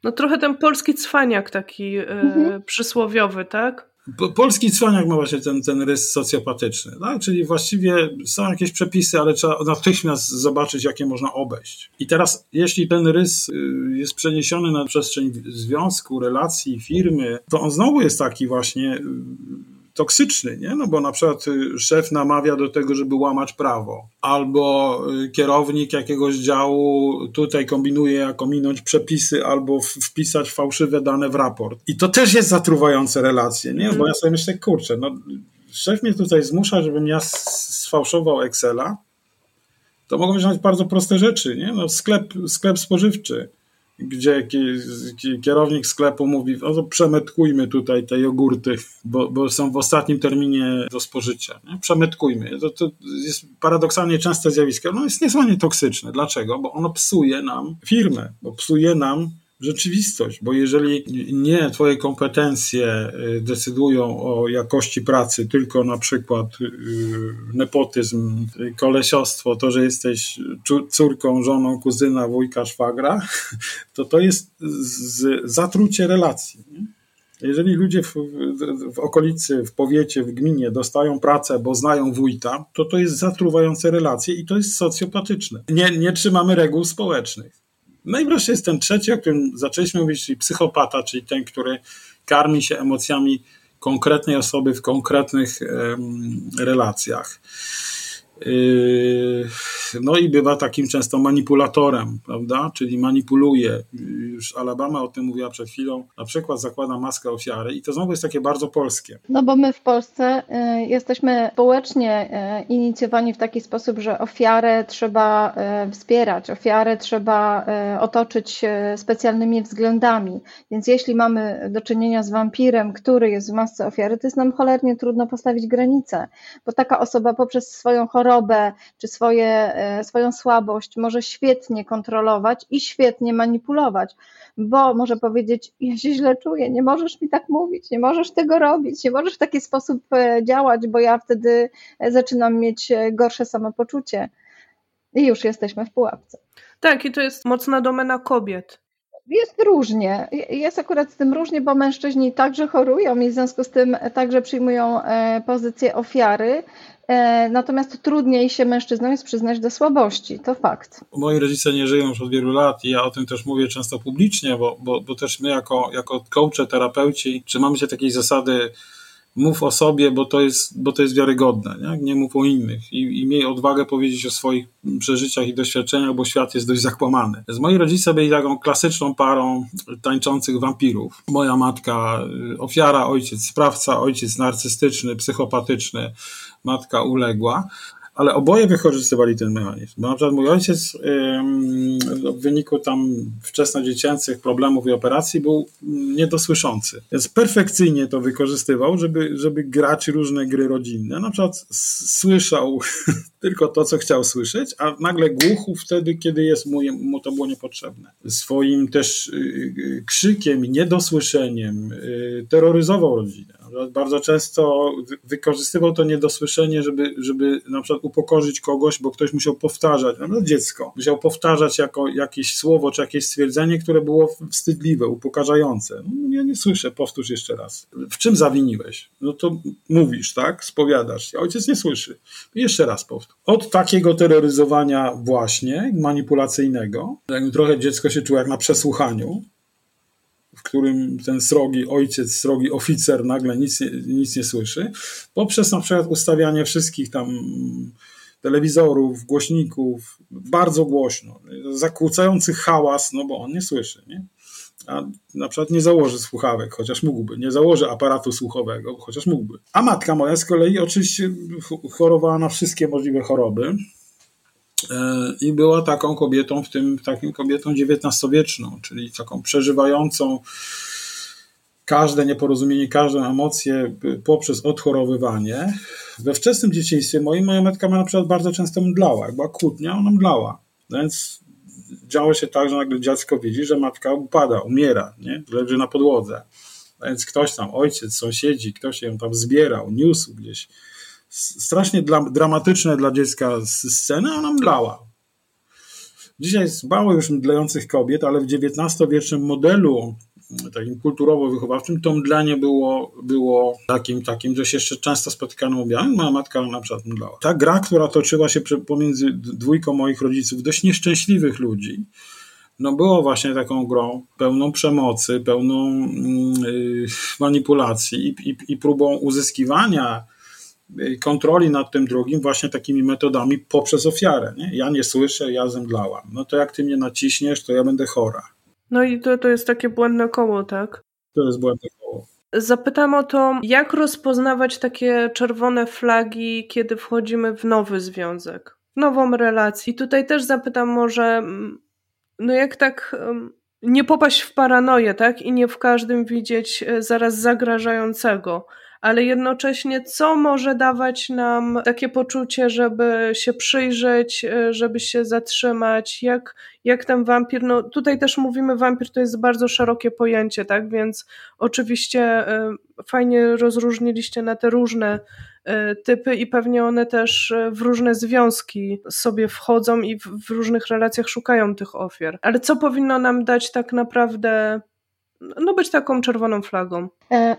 No trochę ten polski cwaniak taki e, mhm. przysłowiowy, tak? Polski cwaniak ma właśnie ten, ten rys socjopatyczny, tak? czyli właściwie są jakieś przepisy, ale trzeba natychmiast zobaczyć, jakie można obejść. I teraz, jeśli ten rys y, jest przeniesiony na przestrzeń związku, relacji, firmy, to on znowu jest taki właśnie y, toksyczny, nie? No bo na przykład y, szef namawia do tego, żeby łamać prawo, albo y, kierownik jakiegoś działu tutaj kombinuje, jak ominąć przepisy, albo wpisać fałszywe dane w raport. I to też jest zatruwające relacje, nie? Bo ja sobie myślę, kurczę, no szef mnie tutaj zmusza, żebym ja sfałszował Excela, to mogą być nawet bardzo proste rzeczy, nie? No sklep, sklep spożywczy gdzie kierownik sklepu mówi, o to przemetkujmy tutaj te jogurty, bo, bo są w ostatnim terminie do spożycia. Nie? Przemetkujmy. To, to jest paradoksalnie częste zjawisko. No jest niesłychanie toksyczne. Dlaczego? Bo ono psuje nam firmę, bo psuje nam rzeczywistość, bo jeżeli nie Twoje kompetencje y, decydują o jakości pracy, tylko na przykład y, nepotyzm, kolesiostwo, to, że jesteś córką, żoną, kuzyna, wujka, szwagra, *laughs* to to jest zatrucie relacji. Jeżeli ludzie w, w, w, okolicy, w powiecie, w gminie dostają pracę, bo znają wójta, to to jest zatruwające relacje i to jest socjopatyczne. Nie, nie trzymamy reguł społecznych. No i wreszcie jest ten trzeci, o którym zaczęliśmy mówić, czyli psychopata, czyli ten, który karmi się emocjami konkretnej osoby w konkretnych relacjach. Yy, no i bywa takim często manipulatorem, prawda? Czyli manipuluje. Już Alabama o tym mówiła przed chwilą. Na przykład zakłada maskę ofiary i to znowu jest takie bardzo polskie. No bo my w Polsce y, jesteśmy społecznie y, inicjowani w taki sposób, że ofiarę trzeba y, wspierać, ofiarę trzeba otoczyć specjalnymi względami. Więc jeśli mamy do czynienia z wampirem, który jest w masce ofiary, to jest nam cholernie trudno postawić granicę, bo taka osoba poprzez swoją chorobę chorobę czy swoje, e, swoją słabość może świetnie kontrolować i świetnie manipulować, bo może powiedzieć: Ja się źle czuję, nie możesz mi tak mówić, nie możesz tego robić, nie możesz w taki sposób e, działać, bo ja wtedy e, zaczynam mieć gorsze samopoczucie. I już jesteśmy w pułapce. Tak, i to jest mocna domena kobiet. Jest różnie. Jest akurat z tym różnie, bo mężczyźni także chorują i w związku z tym także przyjmują pozycję ofiary. E, natomiast trudniej się mężczyznom jest przyznać do słabości, to fakt. Moi rodzice nie żyją już od wielu lat i ja o tym też mówię często publicznie, bo, bo, bo też my jako, jako coache, terapeuci trzymamy się takiej zasady mów o sobie, bo to jest, bo to jest wiarygodne, nie, nie mów o innych I, i miej odwagę powiedzieć o swoich przeżyciach i doświadczeniach, bo świat jest dość zakłamany. Z moi rodzice byli taką klasyczną parą tańczących wampirów. Moja matka y, ofiara, ojciec sprawca, ojciec narcystyczny, psychopatyczny, matka uległa ale oboje wykorzystywali ten mechanizm. Bo na przykład mój ojciec w wyniku tam wczesnodziecięcych problemów i operacji był niedosłyszący. Więc perfekcyjnie to wykorzystywał, żeby, żeby grać różne gry rodzinne. Na przykład słyszał tylko to, co chciał słyszeć, a nagle głuchł wtedy, kiedy jest mu, mu to było niepotrzebne. Swoim też y, y, krzykiem, niedosłyszeniem y, terroryzował rodzinę. Bardzo często wykorzystywał to niedosłyszenie, żeby, żeby na przykład upokorzyć kogoś, bo ktoś musiał powtarzać, no dziecko, musiał powtarzać jako jakieś słowo czy jakieś stwierdzenie, które było wstydliwe, upokarzające. No, ja nie słyszę, powtórz jeszcze raz. W czym zawiniłeś? No to mówisz, tak? Spowiadasz. Ojciec nie słyszy. Jeszcze raz powtórz. Od takiego terroryzowania właśnie, manipulacyjnego, trochę dziecko się czuło jak na przesłuchaniu, w którym ten srogi ojciec, srogi oficer nagle nic, nic nie słyszy, poprzez na przykład ustawianie wszystkich tam telewizorów, głośników bardzo głośno, zakłócających hałas, no bo on nie słyszy, nie? A na przykład nie założy słuchawek, chociaż mógłby, nie założy aparatu słuchowego, chociaż mógłby. A matka moja z kolei oczywiście chorowała na wszystkie możliwe choroby, E, i była taką kobietą, w tym taką kobietą XIX-wieczną, czyli taką przeżywającą każde nieporozumienie, każdą emocję poprzez odchorowywanie. We wczesnym dzieciństwie moim, moja matka na przykład bardzo często mdlała. Jak była kłótnia, ona mdlała. Więc działo się tak, że nagle dziecko widzi, że matka upada, umiera, nie? leży na podłodze. Więc ktoś tam, ojciec, sąsiedzi, ktoś ją tam zbierał, niósł gdzieś strasznie dla, dramatyczne dla dziecka sceny, ona mdlała. Dzisiaj jest mało już mdlejących kobiet, ale w XIX-wiecznym modelu takim kulturowo-wychowawczym to mdlenie było, było takim, takim, się jeszcze często spotykano objawem. Moja matka na przykład mdlała. Ta gra, która toczyła się pomiędzy dwójką moich rodziców, dość nieszczęśliwych ludzi, no było właśnie taką grą pełną przemocy, pełną yy, manipulacji i, i, i próbą uzyskiwania kontroli nad tym drugim właśnie takimi metodami poprzez ofiarę. Nie? Ja nie słyszę, ja zemdlałam. No to jak ty mnie naciśniesz, to ja będę chora. No i to, to jest takie błędne koło, tak? To jest błędne koło. Zapytam o to, jak rozpoznawać takie czerwone flagi, kiedy wchodzimy w nowy związek, w nową relację. I tutaj też zapytam może, mm, no jak tak nie popaść w paranoję, tak? I nie w każdym widzieć e, zaraz zagrażającego ale jednocześnie co może dawać nam takie poczucie, żeby się przyjrzeć, e, żeby się zatrzymać, jak, jak ten wampir, no tutaj też mówimy wampir to jest bardzo szerokie pojęcie, tak, więc oczywiście e, fajnie rozróżniliście na te różne e, typy i pewnie one też w różne związki sobie wchodzą i w, w różnych relacjach szukają tych ofiar. Ale co powinno nam dać tak naprawdę no być taką czerwoną flagą. E,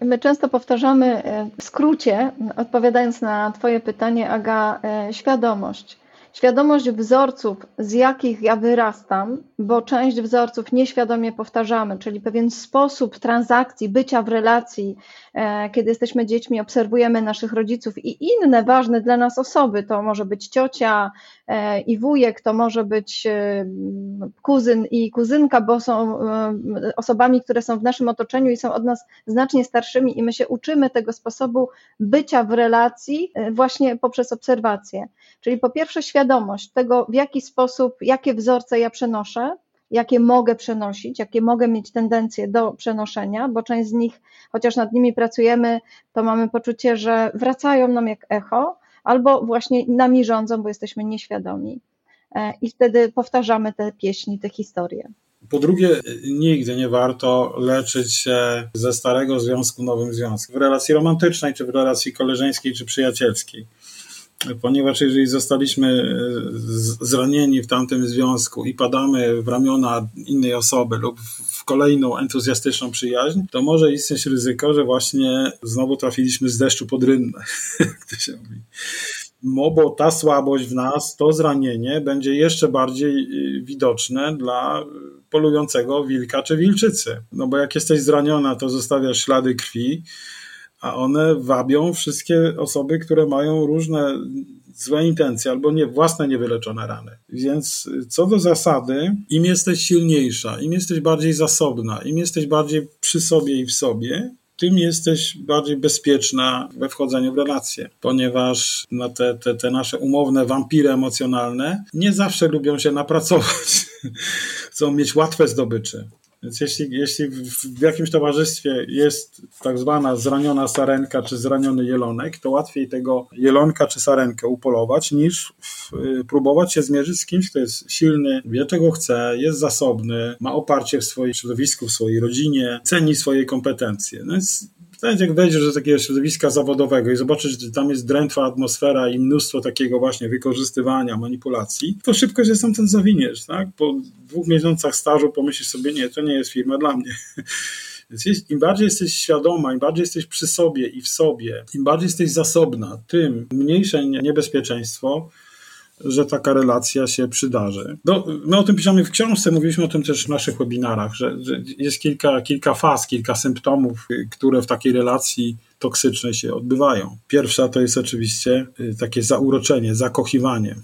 my często powtarzamy e, w skrócie, odpowiadając na Twoje pytanie, Aga, e, świadomość. Świadomość wzorców, z jakich ja wyrastam, bo część wzorców nieświadomie powtarzamy, czyli pewien sposób transakcji, bycia w relacji, e, kiedy jesteśmy dziećmi, obserwujemy naszych rodziców i inne ważne dla nas osoby. To może być ciocia e, i wujek, to może być e, kuzyn i kuzynka, bo są osobami, które są w naszym otoczeniu i są od nas znacznie starszymi, i my się uczymy tego sposobu bycia w relacji właśnie poprzez obserwację. Czyli po pierwsze świadomość tego, w jaki sposób, jakie wzorce ja przenoszę, jakie mogę przenosić, jakie mogę mieć tendencje do przenoszenia, bo część z nich, chociaż nad nimi pracujemy, to mamy poczucie, że wracają nam jak echo, albo właśnie nami rządzą, bo jesteśmy nieświadomi. E, I wtedy powtarzamy te pieśni, te historie. Po drugie, nigdy nie warto leczyć się ze starego związku nowym związkiem. W relacji romantycznej, czy w relacji koleżeńskiej, czy przyjacielskiej ponieważ jeżeli zostaliśmy e, zranieni w tamtym związku i padamy w ramiona innej osoby lub w kolejną entuzjastyczną przyjaźń, to może istnieć ryzyko, że właśnie znowu trafiliśmy z deszczu pod rynnę, jak *laughs* to się mówi. No bo ta słabość w nas, to zranienie będzie jeszcze bardziej e, widoczne dla polującego wilka czy wilczycy. No bo jak jesteś zraniona, to zostawiasz ślady krwi, a one wabią wszystkie osoby, które mają różne złe intencje albo nie, własne niewyleczone rany. Więc co do zasady, im jesteś silniejsza, im jesteś bardziej zasobna, im jesteś bardziej przy sobie i w sobie, tym jesteś bardziej bezpieczna we wchodzeniu w relacje, ponieważ na te, te, te nasze umowne wampiry emocjonalne nie zawsze lubią się napracować. *laughs* Chcą mieć łatwe zdobycze. Więc jeśli, jeśli w jakimś towarzystwie jest tak zwana zraniona sarenka czy zraniony jelonek, to łatwiej tego jelonka czy sarenkę upolować, niż próbować się zmierzyć z kimś, kto jest silny, wie czego chce, jest zasobny, ma oparcie w swoim środowisku, w swojej rodzinie, ceni swoje kompetencje. No więc nawet jak wejdziesz do takiego środowiska zawodowego i zobaczysz, że tam jest drętwa atmosfera i mnóstwo takiego właśnie wykorzystywania, manipulacji, to szybko się ten zawiniesz, tak? Po dwóch miesiącach stażu pomyślisz sobie, nie, to nie jest firma dla mnie. *laughs* Więc im bardziej jesteś świadoma, im bardziej jesteś przy sobie i w sobie, im bardziej jesteś zasobna, tym mniejsze niebezpieczeństwo, że taka relacja się przydarzy. No, my o tym piszemy w książce, mówiliśmy o tym też w naszych webinarach, że, że jest kilka, kilka faz, kilka symptomów, które w takiej relacji toksycznej się odbywają. Pierwsza to jest oczywiście y, takie zauroczenie, zakochiwanie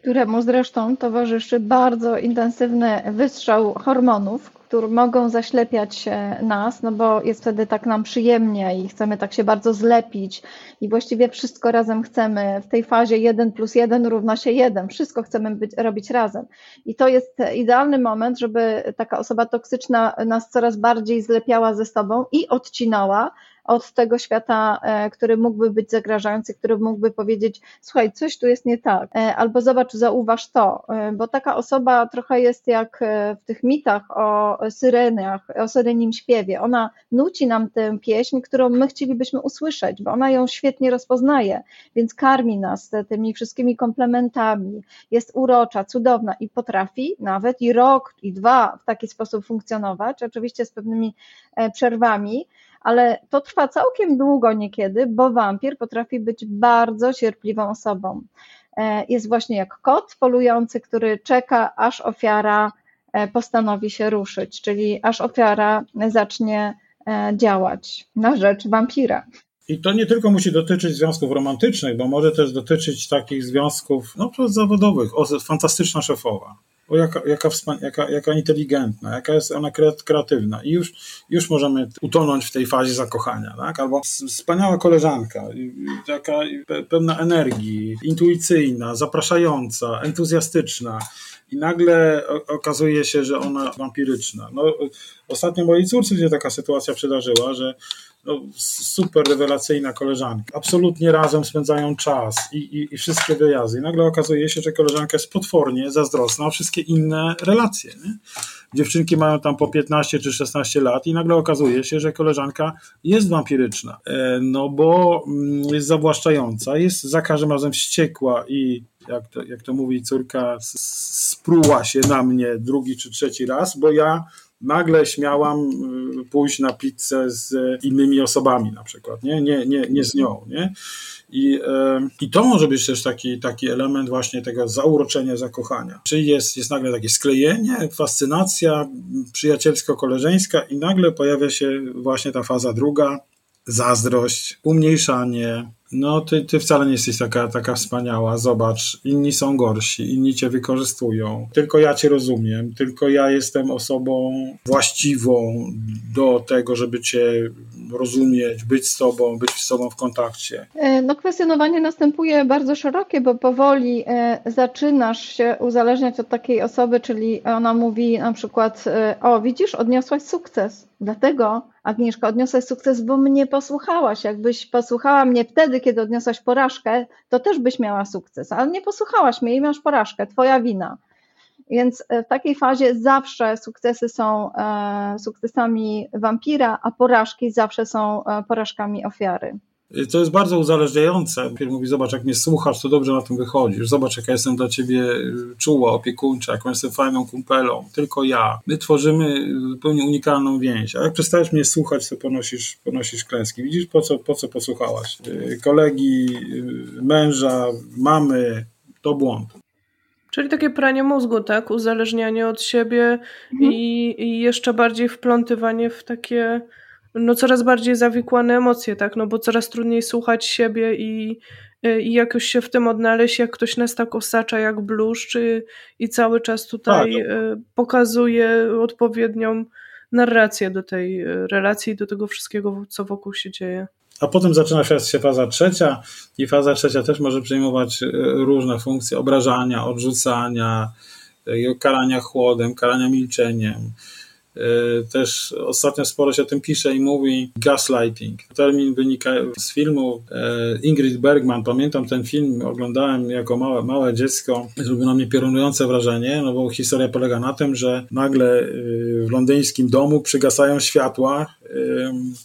któremu zresztą towarzyszy bardzo intensywny wystrzał hormonów, które mogą zaślepiać nas, no bo jest wtedy tak nam przyjemnie i chcemy tak się bardzo zlepić i właściwie wszystko razem chcemy. W tej fazie 1 plus 1 równa się 1, wszystko chcemy być, robić razem. I to jest idealny moment, żeby taka osoba toksyczna nas coraz bardziej zlepiała ze sobą i odcinała, od tego świata, e, który mógłby być zagrażający, który mógłby powiedzieć, słuchaj, coś tu jest nie tak, e, albo zobacz, zauważ to, e, bo taka osoba trochę jest jak w tych mitach o syrenach, o syrenim śpiewie. Ona nuci nam tę pieśń, którą my chcielibyśmy usłyszeć, bo ona ją świetnie rozpoznaje, więc karmi nas tymi wszystkimi komplementami, jest urocza, cudowna i potrafi nawet i rok, i dwa w taki sposób funkcjonować, oczywiście z pewnymi przerwami, ale to trwa całkiem długo niekiedy, bo wampir potrafi być bardzo cierpliwą osobą. E, jest właśnie jak kot polujący, który czeka, aż ofiara e, postanowi się ruszyć, czyli aż ofiara zacznie e, działać na rzecz wampira. I to nie tylko musi dotyczyć związków romantycznych, bo może też dotyczyć takich związków no, zawodowych. O, fantastyczna szefowa o jaka, jaka, jaka, jaka inteligentna, jaka jest ona kreatywna i już, już możemy utonąć w tej fazie zakochania, tak? Albo wspaniała koleżanka, taka pełna energii, intuicyjna, zapraszająca, entuzjastyczna i nagle okazuje się, że ona wampiryczna. No, ostatnio mojej córce się taka sytuacja przydarzyła, że no, super rewelacyjna koleżanka. Absolutnie razem spędzają czas i, i, i, wszystkie wyjazdy. I nagle okazuje się, że koleżanka jest potwornie zazdrosna o wszystkie inne relacje. Nie? Dziewczynki mają tam po 15 czy 16 lat i nagle okazuje się, że koleżanka jest wampiryczna. E, no bo mm, jest zawłaszczająca, jest za każdym razem wściekła i jak to, jak to mówi córka, spruła się na mnie drugi czy trzeci raz, bo ja nagle śmiałam y, pójść na pizzę z innymi osobami na przykład, nie, nie, nie, nie z nią, nie? I, I to może być też taki, taki element właśnie tego zauroczenia, zakochania. Czyli jest, jest nagle takie sklejenie, fascynacja przyjacielsko-koleżeńska i nagle pojawia się właśnie ta faza druga, zazdrość, umniejszanie, no ty, ty wcale nie jesteś taka, taka wspaniała, zobacz, inni są gorsi, inni cię wykorzystują, tylko ja cię rozumiem, tylko ja jestem osobą właściwą do tego, żeby cię rozumieć, być z tobą, być z tobą w kontakcie. E, no kwestionowanie następuje bardzo szerokie, bo powoli e, zaczynasz się uzależniać od takiej osoby, czyli ona mówi na przykład, e, o widzisz, odniosłaś sukces, dlatego Agnieszka, odniosłaś sukces, bo mnie posłuchałaś. Jakbyś posłuchała mnie wtedy, kiedy odniosłaś porażkę, to też byś miała sukces, ale nie posłuchałaś mnie i masz porażkę, twoja wina. Więc e, w takiej fazie zawsze sukcesy są e, sukcesami wampira, a porażki zawsze są e, porażkami ofiary. To jest bardzo uzależniające. Pierw mówi, zobacz, jak mnie słuchasz, to dobrze na tym wychodzisz. Zobacz, jaka jestem dla ciebie czuła, opiekuńcza, jaką jestem fajną kumpelą. Tylko ja. My tworzymy zupełnie unikalną więź. A jak przestajesz mnie słuchać, to ponosisz, ponosisz klęski. Widzisz, po co, po co posłuchałaś? Kolegi, męża, mamy, to błąd. Czyli takie pranie mózgu, tak? Uzależnianie od siebie mhm. i, i jeszcze bardziej wplątywanie w takie no coraz bardziej zawikłane emocje, tak? No bo coraz trudniej słuchać siebie i, i jakoś się w tym odnaleźć, jak ktoś nas tak osacza jak bluszcz i, cały czas tutaj tak. E, pokazuje odpowiednią narrację do tej e, relacji, do tego wszystkiego, co wokół się dzieje. A potem zaczyna się faza trzecia i faza trzecia też może przejmować e, różne funkcje obrażania, odrzucania, karania chłodem, karania milczeniem E, też ostatnio sporo się o tym pisze i mówi gaslighting. Termin wynika z filmu e, Ingrid Bergman. Pamiętam ten film, oglądałem jako małe, małe dziecko. Zrobiło na mnie piorunujące wrażenie, no bo historia polega na tym, że nagle e, w londyńskim domu przygasają światła,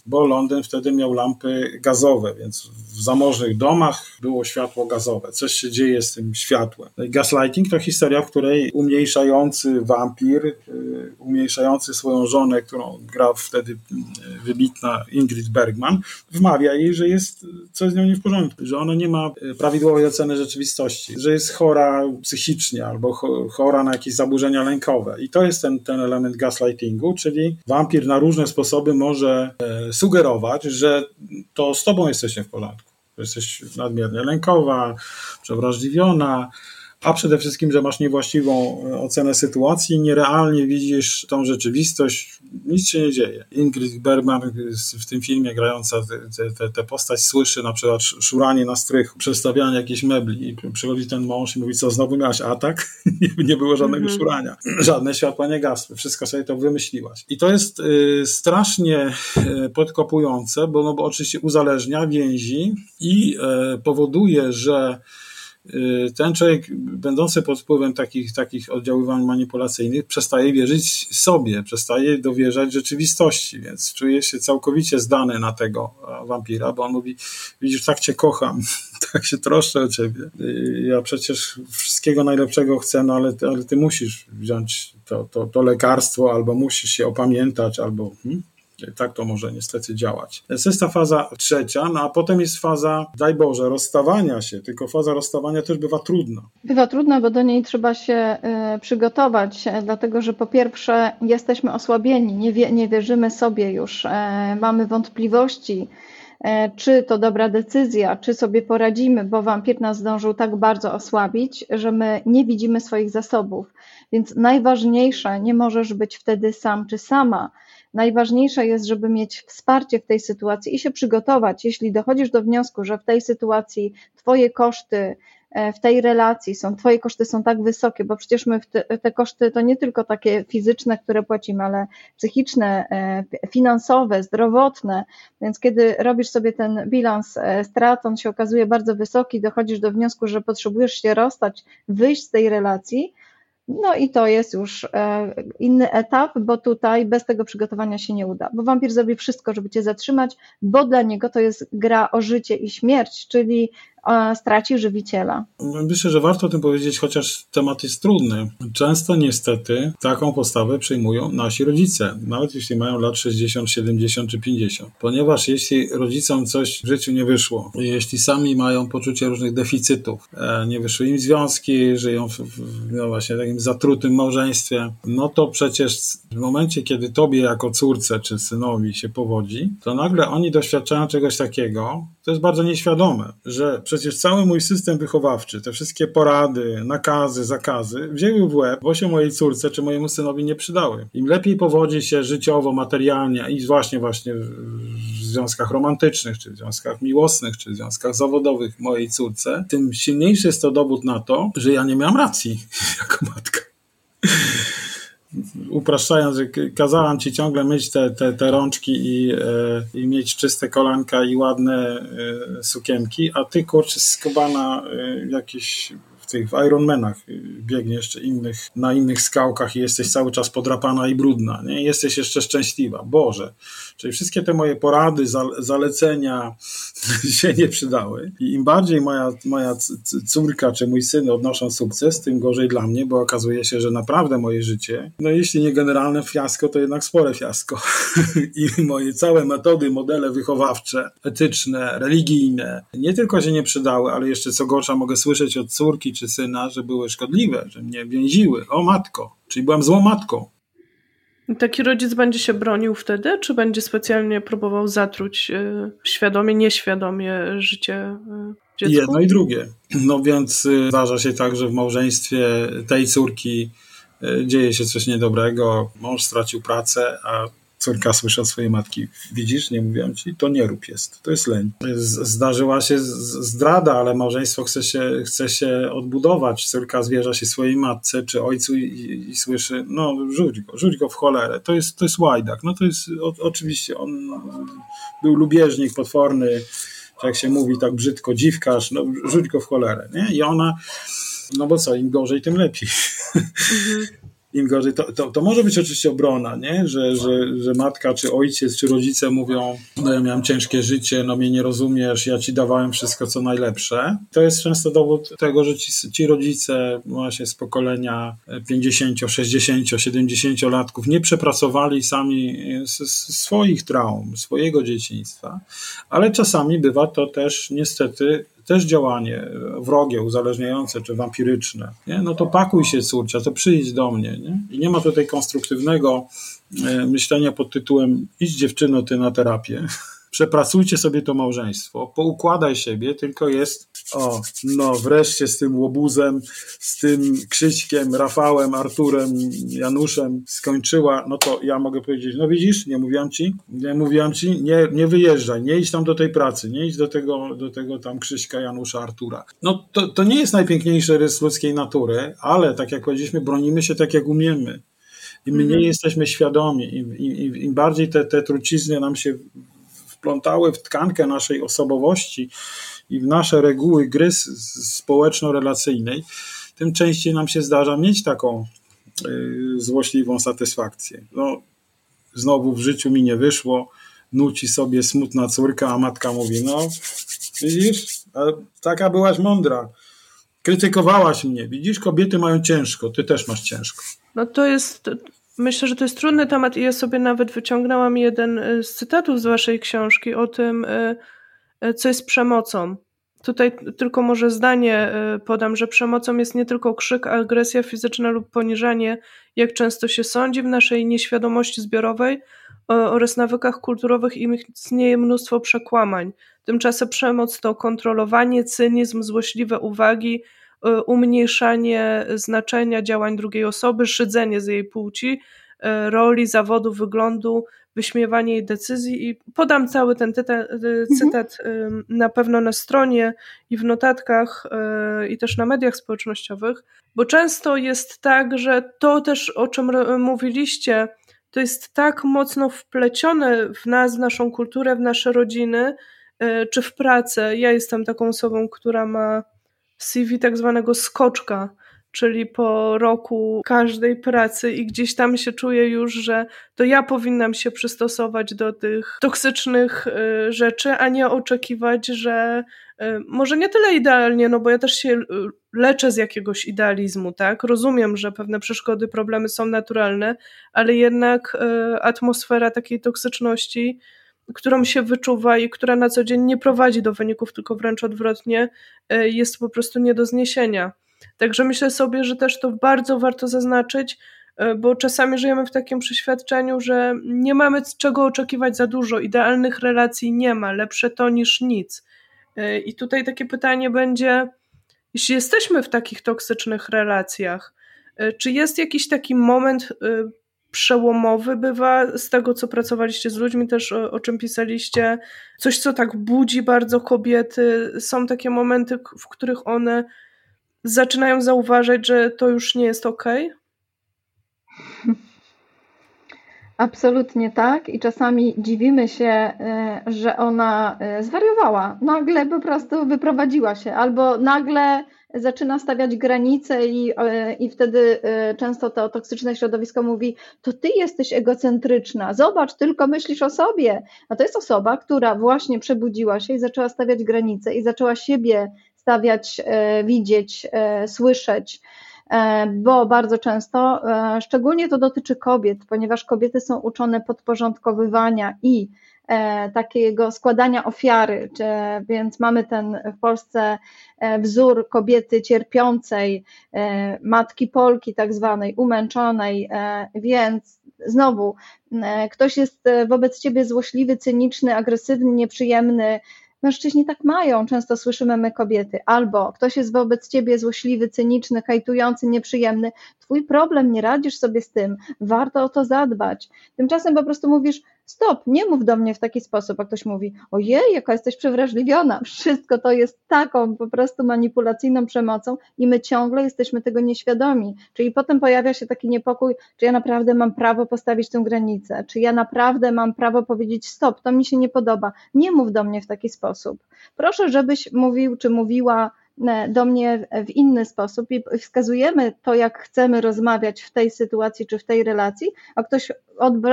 bo Londyn wtedy miał lampy gazowe, więc w zamożnych domach było światło gazowe. Coś się dzieje z tym światłem. Gaslighting to historia, w której umniejszający wampir, umniejszający swoją żonę, którą gra wtedy mm, wybitna Ingrid Bergman, wmawia jej, że jest coś z nią nie w porządku, że ona nie ma e, prawidłowej oceny rzeczywistości, że jest chora psychicznie albo chora na jakieś zaburzenia lękowe. I to jest ten, ten element gaslightingu, czyli wampir na różne sposoby może e, sugerować, że to z tobą jesteś nie w porządku. Jesteś nadmiernie lękowa, przewrażliwiona, a przede wszystkim, że masz niewłaściwą e, ocenę sytuacji, nierealnie widzisz tą rzeczywistość, nic się nie dzieje. Ingrid Bergman w tym filmie grająca tę postać słyszy na przykład szuranie na strychu, przestawianie jakichś mebli i przychodzi ten mąż i mówi, co znowu miałaś atak? *laughs* nie było żadnego -hmm. szurania, *clears throat* żadne światła nie gasły, wszystko sobie to wymyśliłaś. I to jest y, strasznie y, podkopujące, bo, no, bo oczywiście uzależnia więzi i y, powoduje, że Y, ten człowiek, będący pod wpływem takich, takich oddziaływań manipulacyjnych, przestaje wierzyć sobie, przestaje dowierzać rzeczywistości, więc czuje się całkowicie zdany na tego wampira, bo on mówi: Widzisz, tak cię kocham, *laughs* tak się troszczę o ciebie. Y, ja przecież wszystkiego najlepszego chcę, no ale, ale ty musisz wziąć to, to, to lekarstwo, albo musisz się opamiętać, albo. Hmm? Tak to może niestety działać. To jest ta faza trzecia, no a potem jest faza, daj Boże, rozstawania się, tylko faza rozstawania też bywa trudna. Bywa trudna, bo do niej trzeba się y, przygotować, e, dlatego że po pierwsze jesteśmy osłabieni, nie, wie, nie wierzymy sobie już, e, mamy wątpliwości, e, czy to dobra decyzja, czy sobie poradzimy, bo wampir nas zdążył tak bardzo osłabić, że my nie widzimy swoich zasobów. Więc najważniejsze, nie możesz być wtedy sam czy sama Najważniejsze jest, żeby mieć wsparcie w tej sytuacji i się przygotować. Jeśli dochodzisz do wniosku, że w tej sytuacji Twoje koszty e, w tej relacji są, twoje koszty są tak wysokie, bo przecież my te, te koszty to nie tylko takie fizyczne, które płacimy, ale psychiczne, e, finansowe, zdrowotne, więc kiedy robisz sobie ten bilans strat, on się okazuje bardzo wysoki, dochodzisz do wniosku, że potrzebujesz się rozstać, wyjść z tej relacji, no i to jest już e, inny etap, bo tutaj bez tego przygotowania się nie uda, bo wampir zrobi wszystko, żeby cię zatrzymać, bo dla niego to jest gra o życie i śmierć, czyli straci żywiciela. Myślę, że warto o tym powiedzieć, chociaż temat jest trudny. Często niestety taką postawę przyjmują nasi rodzice, nawet jeśli mają lat 60, 70 czy 50. Ponieważ jeśli rodzicom coś w życiu nie wyszło, jeśli sami mają poczucie różnych deficytów, e, nie wyszły im związki, żyją w, w no właśnie takim zatrutym małżeństwie, no to przecież w momencie, kiedy tobie jako córce czy synowi się powodzi, to nagle oni doświadczają czegoś takiego, to jest bardzo nieświadome, że przecież cały mój system wychowawczy, te wszystkie porady, nakazy, zakazy wzięły w łeb, bo się mojej córce czy mojemu synowi nie przydały. Im lepiej powodzi się życiowo, materialnie i właśnie właśnie w związkach romantycznych, czy w związkach miłosnych, czy w związkach zawodowych mojej córce, tym silniejszy jest to dowód na to, że ja nie miałam racji *laughs* jako matka upraszczając, że kazałam ci ciągle myć te, te, te rączki i, e, i mieć czyste kolanka i ładne e, sukienki, a ty kurczę skubana e, jakieś w tych Ironmanach biegniesz, czy innych, na innych skałkach i jesteś cały czas podrapana i brudna, nie? Jesteś jeszcze szczęśliwa. Boże. Czyli wszystkie te moje porady, zalecenia *laughs* się nie przydały. I im bardziej moja, moja córka czy mój syn odnoszą sukces, tym gorzej dla mnie, bo okazuje się, że naprawdę moje życie, no jeśli nie generalne fiasko, to jednak spore fiasko. *laughs* I moje całe metody, modele wychowawcze, etyczne, religijne, nie tylko się nie przydały, ale jeszcze co gorsza mogę słyszeć od córki czy syna, że były szkodliwe, że mnie więziły. O matko, czyli byłam złą matką. Taki rodzic będzie się bronił wtedy, czy będzie specjalnie próbował zatruć y, świadomie, nieświadomie życie y, dziecka? Jedno i drugie. No więc y, zdarza się tak, że w małżeństwie tej córki dzieje się coś niedobrego, mąż stracił pracę, a córka słyszy od swojej matki, widzisz, nie mówiłem ci, to nie rób jest, to jest leń. Zdarzyła się zdrada, ale małżeństwo chce się, chce się odbudować. Córka zwierza się swojej matce czy ojcu i, i, i słyszy, no rzuć go, rzuć go w cholerę. To jest, to jest łajdak. No to jest, o, oczywiście, on był lubieżnik, potworny, jak się mówi tak brzydko, dziwkarz, no rzuć go w cholerę, nie? I ona, no bo co, im gorzej, tym lepiej. Mhm im gorzej. To, to, to, może być oczywiście obrona, nie? Że, że, że matka, czy ojciec, czy rodzice mówią, no ja miałem ciężkie życie, no mnie nie rozumiesz, ja ci dawałem wszystko, co najlepsze. To jest często dowód tego, że ci, ci rodzice właśnie z pokolenia 50, 60, 70 latków nie przepracowali sami swoich traum, swojego dzieciństwa, ale czasami bywa to też niestety też działanie wrogie, uzależniające czy wampiryczne, nie? no to pakuj się córcia, to przyjdź do mnie. Nie? I nie ma tutaj konstruktywnego e, myślenia pod tytułem idź dziewczyno ty na terapię, *laughs* przepracujcie sobie to małżeństwo, poukładaj siebie, tylko jest o, no wreszcie z tym łobuzem, z tym Krzyśkiem, Rafałem, Arturem, Januszem skończyła, no to ja mogę powiedzieć, no widzisz, nie mówiłam ci, nie mówiłam ci, nie, nie wyjeżdżaj, nie idź tam do tej pracy, nie idź do tego, do tego tam Krzyśka, Janusza, Artura. No to, to nie jest najpiękniejszy rys ludzkiej natury, ale tak jak powiedzieliśmy, bronimy się tak jak umiemy. I mniej mm -hmm. jesteśmy świadomi, im, im, im bardziej te, te trucizny nam się wplątały w tkankę naszej osobowości i w nasze reguły gry społeczno-relacyjnej, tym częściej nam się zdarza mieć taką y, złośliwą satysfakcję. No, znowu w życiu mi nie wyszło, nuci sobie smutna córka, a matka mówi, no widzisz, taka byłaś mądra, krytykowałaś mnie, widzisz, kobiety mają ciężko, ty też masz ciężko. No to jest Myślę, że to jest trudny temat i ja sobie nawet wyciągnęłam jeden y, z cytatów z waszej książki o tym, y, co jest przemocą. Tutaj tylko może zdanie podam, że przemocą jest nie tylko krzyk, agresja fizyczna lub poniżanie, jak często się sądzi w naszej nieświadomości zbiorowej oraz nawykach kulturowych i istnieje mnóstwo przekłamań. Tymczasem przemoc to kontrolowanie, cynizm, złośliwe uwagi, umniejszanie znaczenia działań drugiej osoby, szydzenie z jej płci, roli, zawodu, wyglądu, wyśmiewanie jej decyzji i podam cały ten tyta, mhm. cytat mhm. na pewno na stronie i w notatkach y, i też na mediach społecznościowych, bo często jest tak, że to też o czym mówiliście, to jest tak mocno wplecione w nas, w naszą kulturę, w nasze rodziny, czy w pracę. Ja jestem taką osobą, która ma CV tak zwanego skoczka, czyli po roku każdej pracy i gdzieś tam się czuję już, że to ja powinnam się przystosować do tych toksycznych y, rzeczy, a nie oczekiwać, że y, może nie tyle idealnie, no bo ja też się y, leczę z jakiegoś idealizmu, tak? Rozumiem, że pewne przeszkody, problemy są naturalne, ale jednak atmosfera takiej toksyczności którą się wyczuwa i która na co dzień nie prowadzi do wyników, tylko wręcz odwrotnie, jest po prostu nie do zniesienia. Także myślę sobie, że też to bardzo warto zaznaczyć, e, bo czasami żyjemy w takim przeświadczeniu, że nie mamy czego oczekiwać za dużo, idealnych relacji nie ma, lepsze to niż nic. E, I tutaj takie pytanie będzie, jeśli jesteśmy w takich toksycznych relacjach, e, czy jest jakiś taki moment przełomowy bywa z tego, co pracowaliście z ludźmi, też o, o, czym pisaliście, coś, co tak budzi bardzo kobiety. Są takie momenty, w których one zaczynają zauważać, że to już nie jest ok? *laughs* Absolutnie tak i czasami dziwimy się, e, że ona e, zwariowała. Nagle po prostu wyprowadziła się albo nagle zaczyna stawiać granice i, e, i wtedy często to toksyczne środowisko mówi, to ty jesteś egocentryczna, zobacz, tylko myślisz o sobie. A to jest osoba, która właśnie przebudziła się i zaczęła stawiać granice i zaczęła siebie stawiać, e, widzieć, e, słyszeć, e, bo bardzo często, szczególnie to dotyczy kobiet, ponieważ kobiety są uczone podporządkowywania i takiego składania ofiary, więc mamy ten w Polsce wzór kobiety cierpiącej, matki Polki tak zwanej, umęczonej, więc znowu ktoś jest wobec ciebie złośliwy, cyniczny, agresywny, nieprzyjemny, Mężczyźni tak mają, często słyszymy my kobiety, albo ktoś jest wobec ciebie złośliwy, cyniczny, hajtujący, nieprzyjemny, twój problem, nie radzisz sobie z tym, warto o to zadbać. Tymczasem po prostu mówisz, stop, nie mów do mnie w taki sposób, a ktoś mówi, ojej, jaka jesteś przewrażliwiona, *laughs* wszystko to jest taką po prostu manipulacyjną przemocą i my ciągle jesteśmy tego nieświadomi, czyli potem pojawia się taki niepokój, czy ja naprawdę mam prawo postawić tę granicę, czy ja naprawdę mam prawo powiedzieć stop, to mi się nie podoba, nie mów do mnie w taki sposób. Proszę, żebyś mówił, czy mówiła do mnie w inny sposób i wskazujemy to, jak chcemy rozmawiać w tej sytuacji czy w tej relacji, a ktoś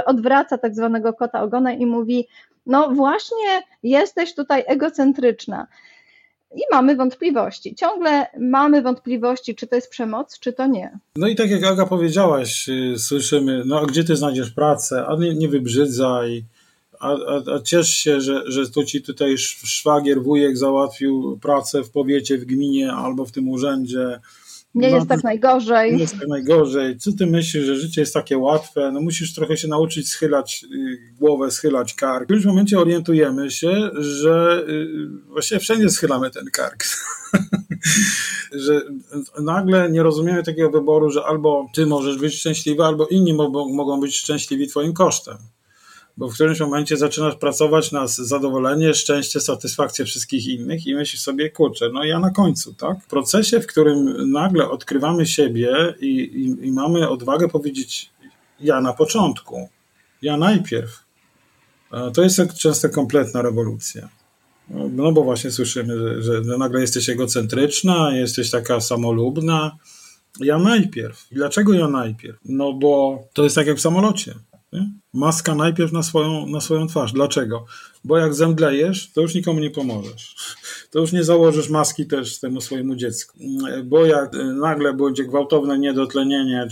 odwraca tak zwanego kota ogona i mówi: No, właśnie jesteś tutaj egocentryczna. I mamy wątpliwości. Ciągle mamy wątpliwości, czy to jest przemoc, czy to nie. No i tak jak Aga powiedziałaś, y, słyszymy, no a gdzie ty znajdziesz pracę, a nie, nie wybrzydzaj, a, a, a ciesz się, że, że tu ci tutaj szwagier, wujek załatwił pracę w powiecie, w gminie albo w tym urzędzie. Nie no, jest tak najgorzej. Nie jest tak najgorzej. Co ty myślisz, że życie jest takie łatwe? No musisz trochę się nauczyć schylać y, głowę, schylać kark. W którymś momencie orientujemy się, że y, właściwie wszędzie schylamy ten kark. *laughs* że nagle nie rozumiemy takiego wyboru, że albo ty możesz być szczęśliwy, albo inni mogą być szczęśliwi twoim kosztem bo w którymś momencie zaczynasz pracować na zadowolenie, szczęście, satysfakcję wszystkich innych i myślisz sobie, kurczę, no ja na końcu, tak? W procesie, w którym nagle odkrywamy siebie i, i, i mamy odwagę powiedzieć, ja na początku, ja najpierw, to jest często kompletna rewolucja. No bo właśnie słyszymy, że, że nagle jesteś egocentryczna, jesteś taka samolubna. Ja najpierw. Dlaczego ja najpierw? No bo to jest tak jak w samolocie. Nie? Maska najpierw na swoją, na swoją twarz. Dlaczego? Bo jak zemdlejesz, to już nikomu nie pomożesz. *laughs* To już nie założysz maski też temu swojemu dziecku. Bo jak nagle będzie gwałtowne niedotlenienie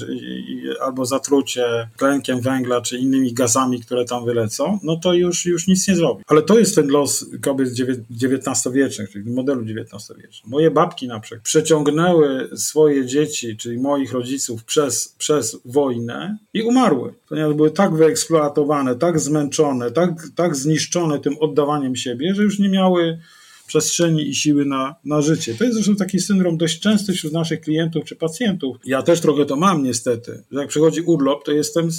albo zatrucie tlenkiem węgla czy innymi gazami, które tam wylecą, no to już, już nic nie zrobi. Ale to jest ten los kobiet XIX-wiecznych, czyli modelu XIX-wiecznych. Moje babki na przykład przeciągnęły swoje dzieci, czyli moich rodziców przez, przez wojnę i umarły, ponieważ były tak wyeksploatowane, tak zmęczone, tak, tak zniszczone tym oddawaniem siebie, że już nie miały przestrzeni i siły na, na życie. To jest zresztą taki syndrom dość częsty wśród naszych klientów czy pacjentów. Ja też trochę to mam niestety, że jak przychodzi urlop, to jestem,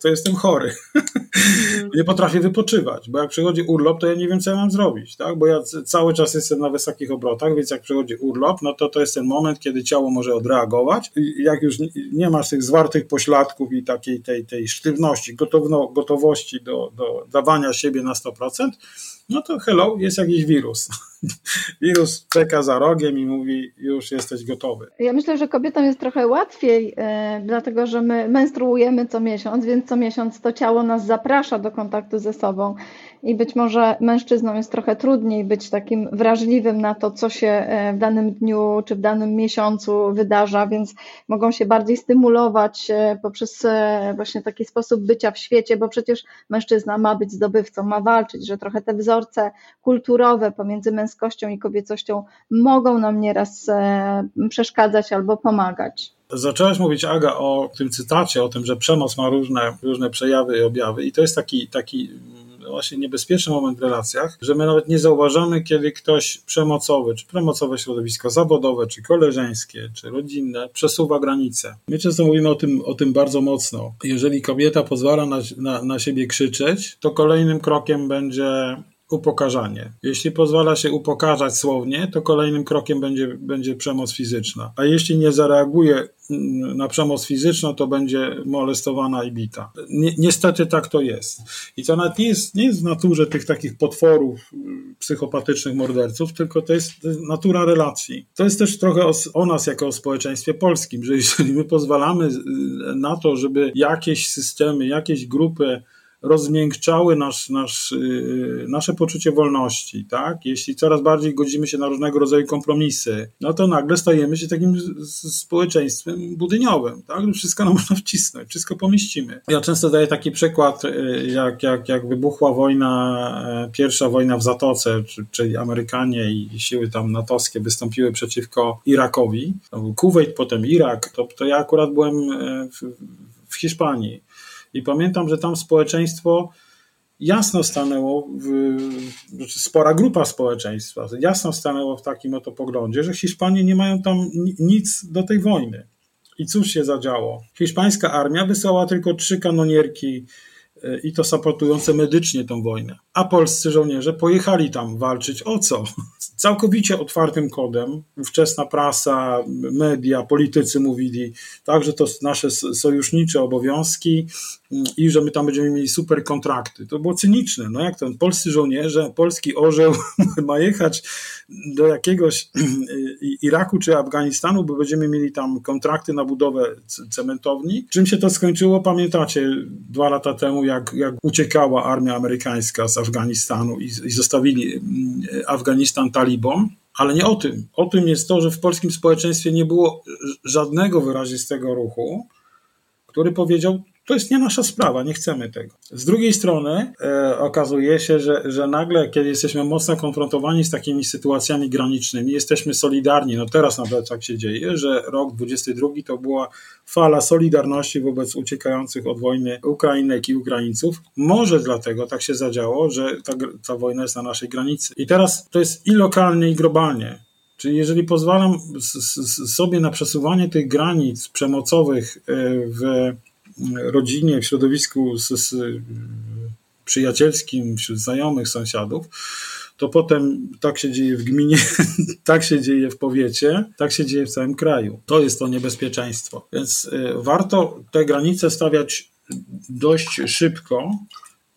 to jestem chory. *laughs* nie potrafię wypoczywać, bo jak przychodzi urlop, to ja nie wiem, co ja mam zrobić, tak? bo ja cały czas jestem na wysokich obrotach, więc jak przychodzi urlop, no to to jest ten moment, kiedy ciało może odreagować. I jak już nie masz tych zwartych pośladków i takiej tej, tej sztywności, gotowno, gotowości do, do dawania siebie na 100%, no to hello, jest jakiś wirus. *laughs* wirus czeka za rogiem i mówi, już jesteś gotowy. Ja myślę, że kobietom jest trochę łatwiej, e, dlatego że my menstruujemy co miesiąc, więc co miesiąc to ciało nas zaprasza do kontaktu ze sobą i być może mężczyznom jest trochę trudniej być takim wrażliwym na to, co się e, w danym dniu czy w danym miesiącu wydarza, więc mogą się bardziej stymulować e, poprzez e, właśnie taki sposób bycia w świecie, bo przecież mężczyzna ma być zdobywcą, ma walczyć, że trochę te wzorce kulturowe pomiędzy męskością i kobiecością mogą nam nieraz przeszkadzać albo pomagać. Zaczęłaś mówić, Aga, o tym cytacie, o tym, że przemoc ma różne, różne przejawy i objawy. I to jest taki, taki właśnie niebezpieczny moment w relacjach, że my nawet nie zauważamy, kiedy ktoś przemocowy, czy premocowe środowisko zawodowe, czy koleżeńskie, czy rodzinne przesuwa granice. My często mówimy o tym, o tym bardzo mocno. Jeżeli kobieta pozwala na, na, na siebie krzyczeć, to kolejnym krokiem będzie upokarzanie. Jeśli pozwala się upokarzać słownie, to kolejnym krokiem będzie, będzie przemoc fizyczna. A jeśli nie zareaguje mm, na przemoc fizyczną, to będzie molestowana i bita. Ni niestety tak to jest. I to nawet nie jest, nie jest w naturze tych takich potworów mm, psychopatycznych morderców, tylko to jest natura relacji. To jest też trochę o, o nas jako o społeczeństwie polskim, że jeżeli my pozwalamy y, na to, żeby jakieś systemy, jakieś grupy rozmiękczały nasz, nasz, y, nasze poczucie wolności, tak? Jeśli coraz bardziej godzimy się na różnego rodzaju kompromisy, no to nagle stajemy się takim społeczeństwem budyniowym, tak? Wszystko nam *laughs* można wcisnąć, wszystko pomieścimy. Ja często daję taki przykład, y, jak, jak, jak wybuchła wojna, e, pierwsza wojna w Zatoce, czyli Amerykanie i siły tam natowskie wystąpiły przeciwko Irakowi. Kuwait, potem Irak, to, to ja akurat byłem e, w, w Hiszpanii i pamiętam, że tam społeczeństwo jasno stanęło, w, znaczy spora grupa społeczeństwa, jasno stanęło w takim oto poglądzie, że Hiszpanie nie mają tam nic do tej wojny. I cóż się zadziało? Hiszpańska armia wysłała tylko trzy kanonierki i to supportujące medycznie tą wojnę. A polscy żołnierze pojechali tam walczyć o co? *laughs* całkowicie otwartym kodem. Ówczesna prasa, media, politycy mówili, tak, że to nasze sojusznicze obowiązki i że my tam będziemy mieli super kontrakty. To było cyniczne. No jak ten polscy żołnierze, polski orzeł *laughs* ma jechać do jakiegoś *clears throat* Iraku czy Afganistanu, bo będziemy mieli tam kontrakty na budowę cementowni. Czym się to skończyło? Pamiętacie dwa lata temu, jak, jak uciekała armia amerykańska z Afganistanu i, i zostawili mm, Afganistan talibom, ale nie o tym. O tym jest to, że w polskim społeczeństwie nie było żadnego wyrazistego ruchu, który powiedział, to jest nie nasza sprawa, nie chcemy tego. Z drugiej strony e, okazuje się, że, że nagle, kiedy jesteśmy mocno konfrontowani z takimi sytuacjami granicznymi, jesteśmy solidarni. No teraz nawet tak się dzieje, że rok 22 to była fala solidarności wobec uciekających od wojny Ukrainek i Ukraińców. Może dlatego tak się zadziało, że ta, ta wojna jest na naszej granicy. I teraz to jest i lokalnie, i globalnie. Czyli jeżeli pozwalam sobie na przesuwanie tych granic przemocowych e, w rodzinie, w środowisku z, z przyjacielskim, wśród znajomych, sąsiadów, to potem tak się dzieje w gminie, *laughs* tak się dzieje w powiecie, tak się dzieje w całym kraju. To jest to niebezpieczeństwo. Więc y, warto te granice stawiać dość szybko,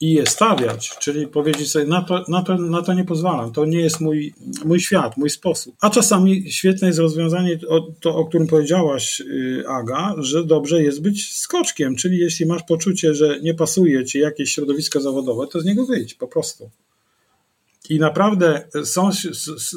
i je stawiać, czyli powiedzieć sobie, na to, na to, na to nie pozwalam, to nie jest mój, mój świat, mój sposób. A czasami świetne jest rozwiązanie, to o którym powiedziałaś, y, Aga, że dobrze jest być skoczkiem, czyli jeśli masz poczucie, że nie pasuje ci jakieś środowisko zawodowe, to z niego wyjdź po prostu. I naprawdę są,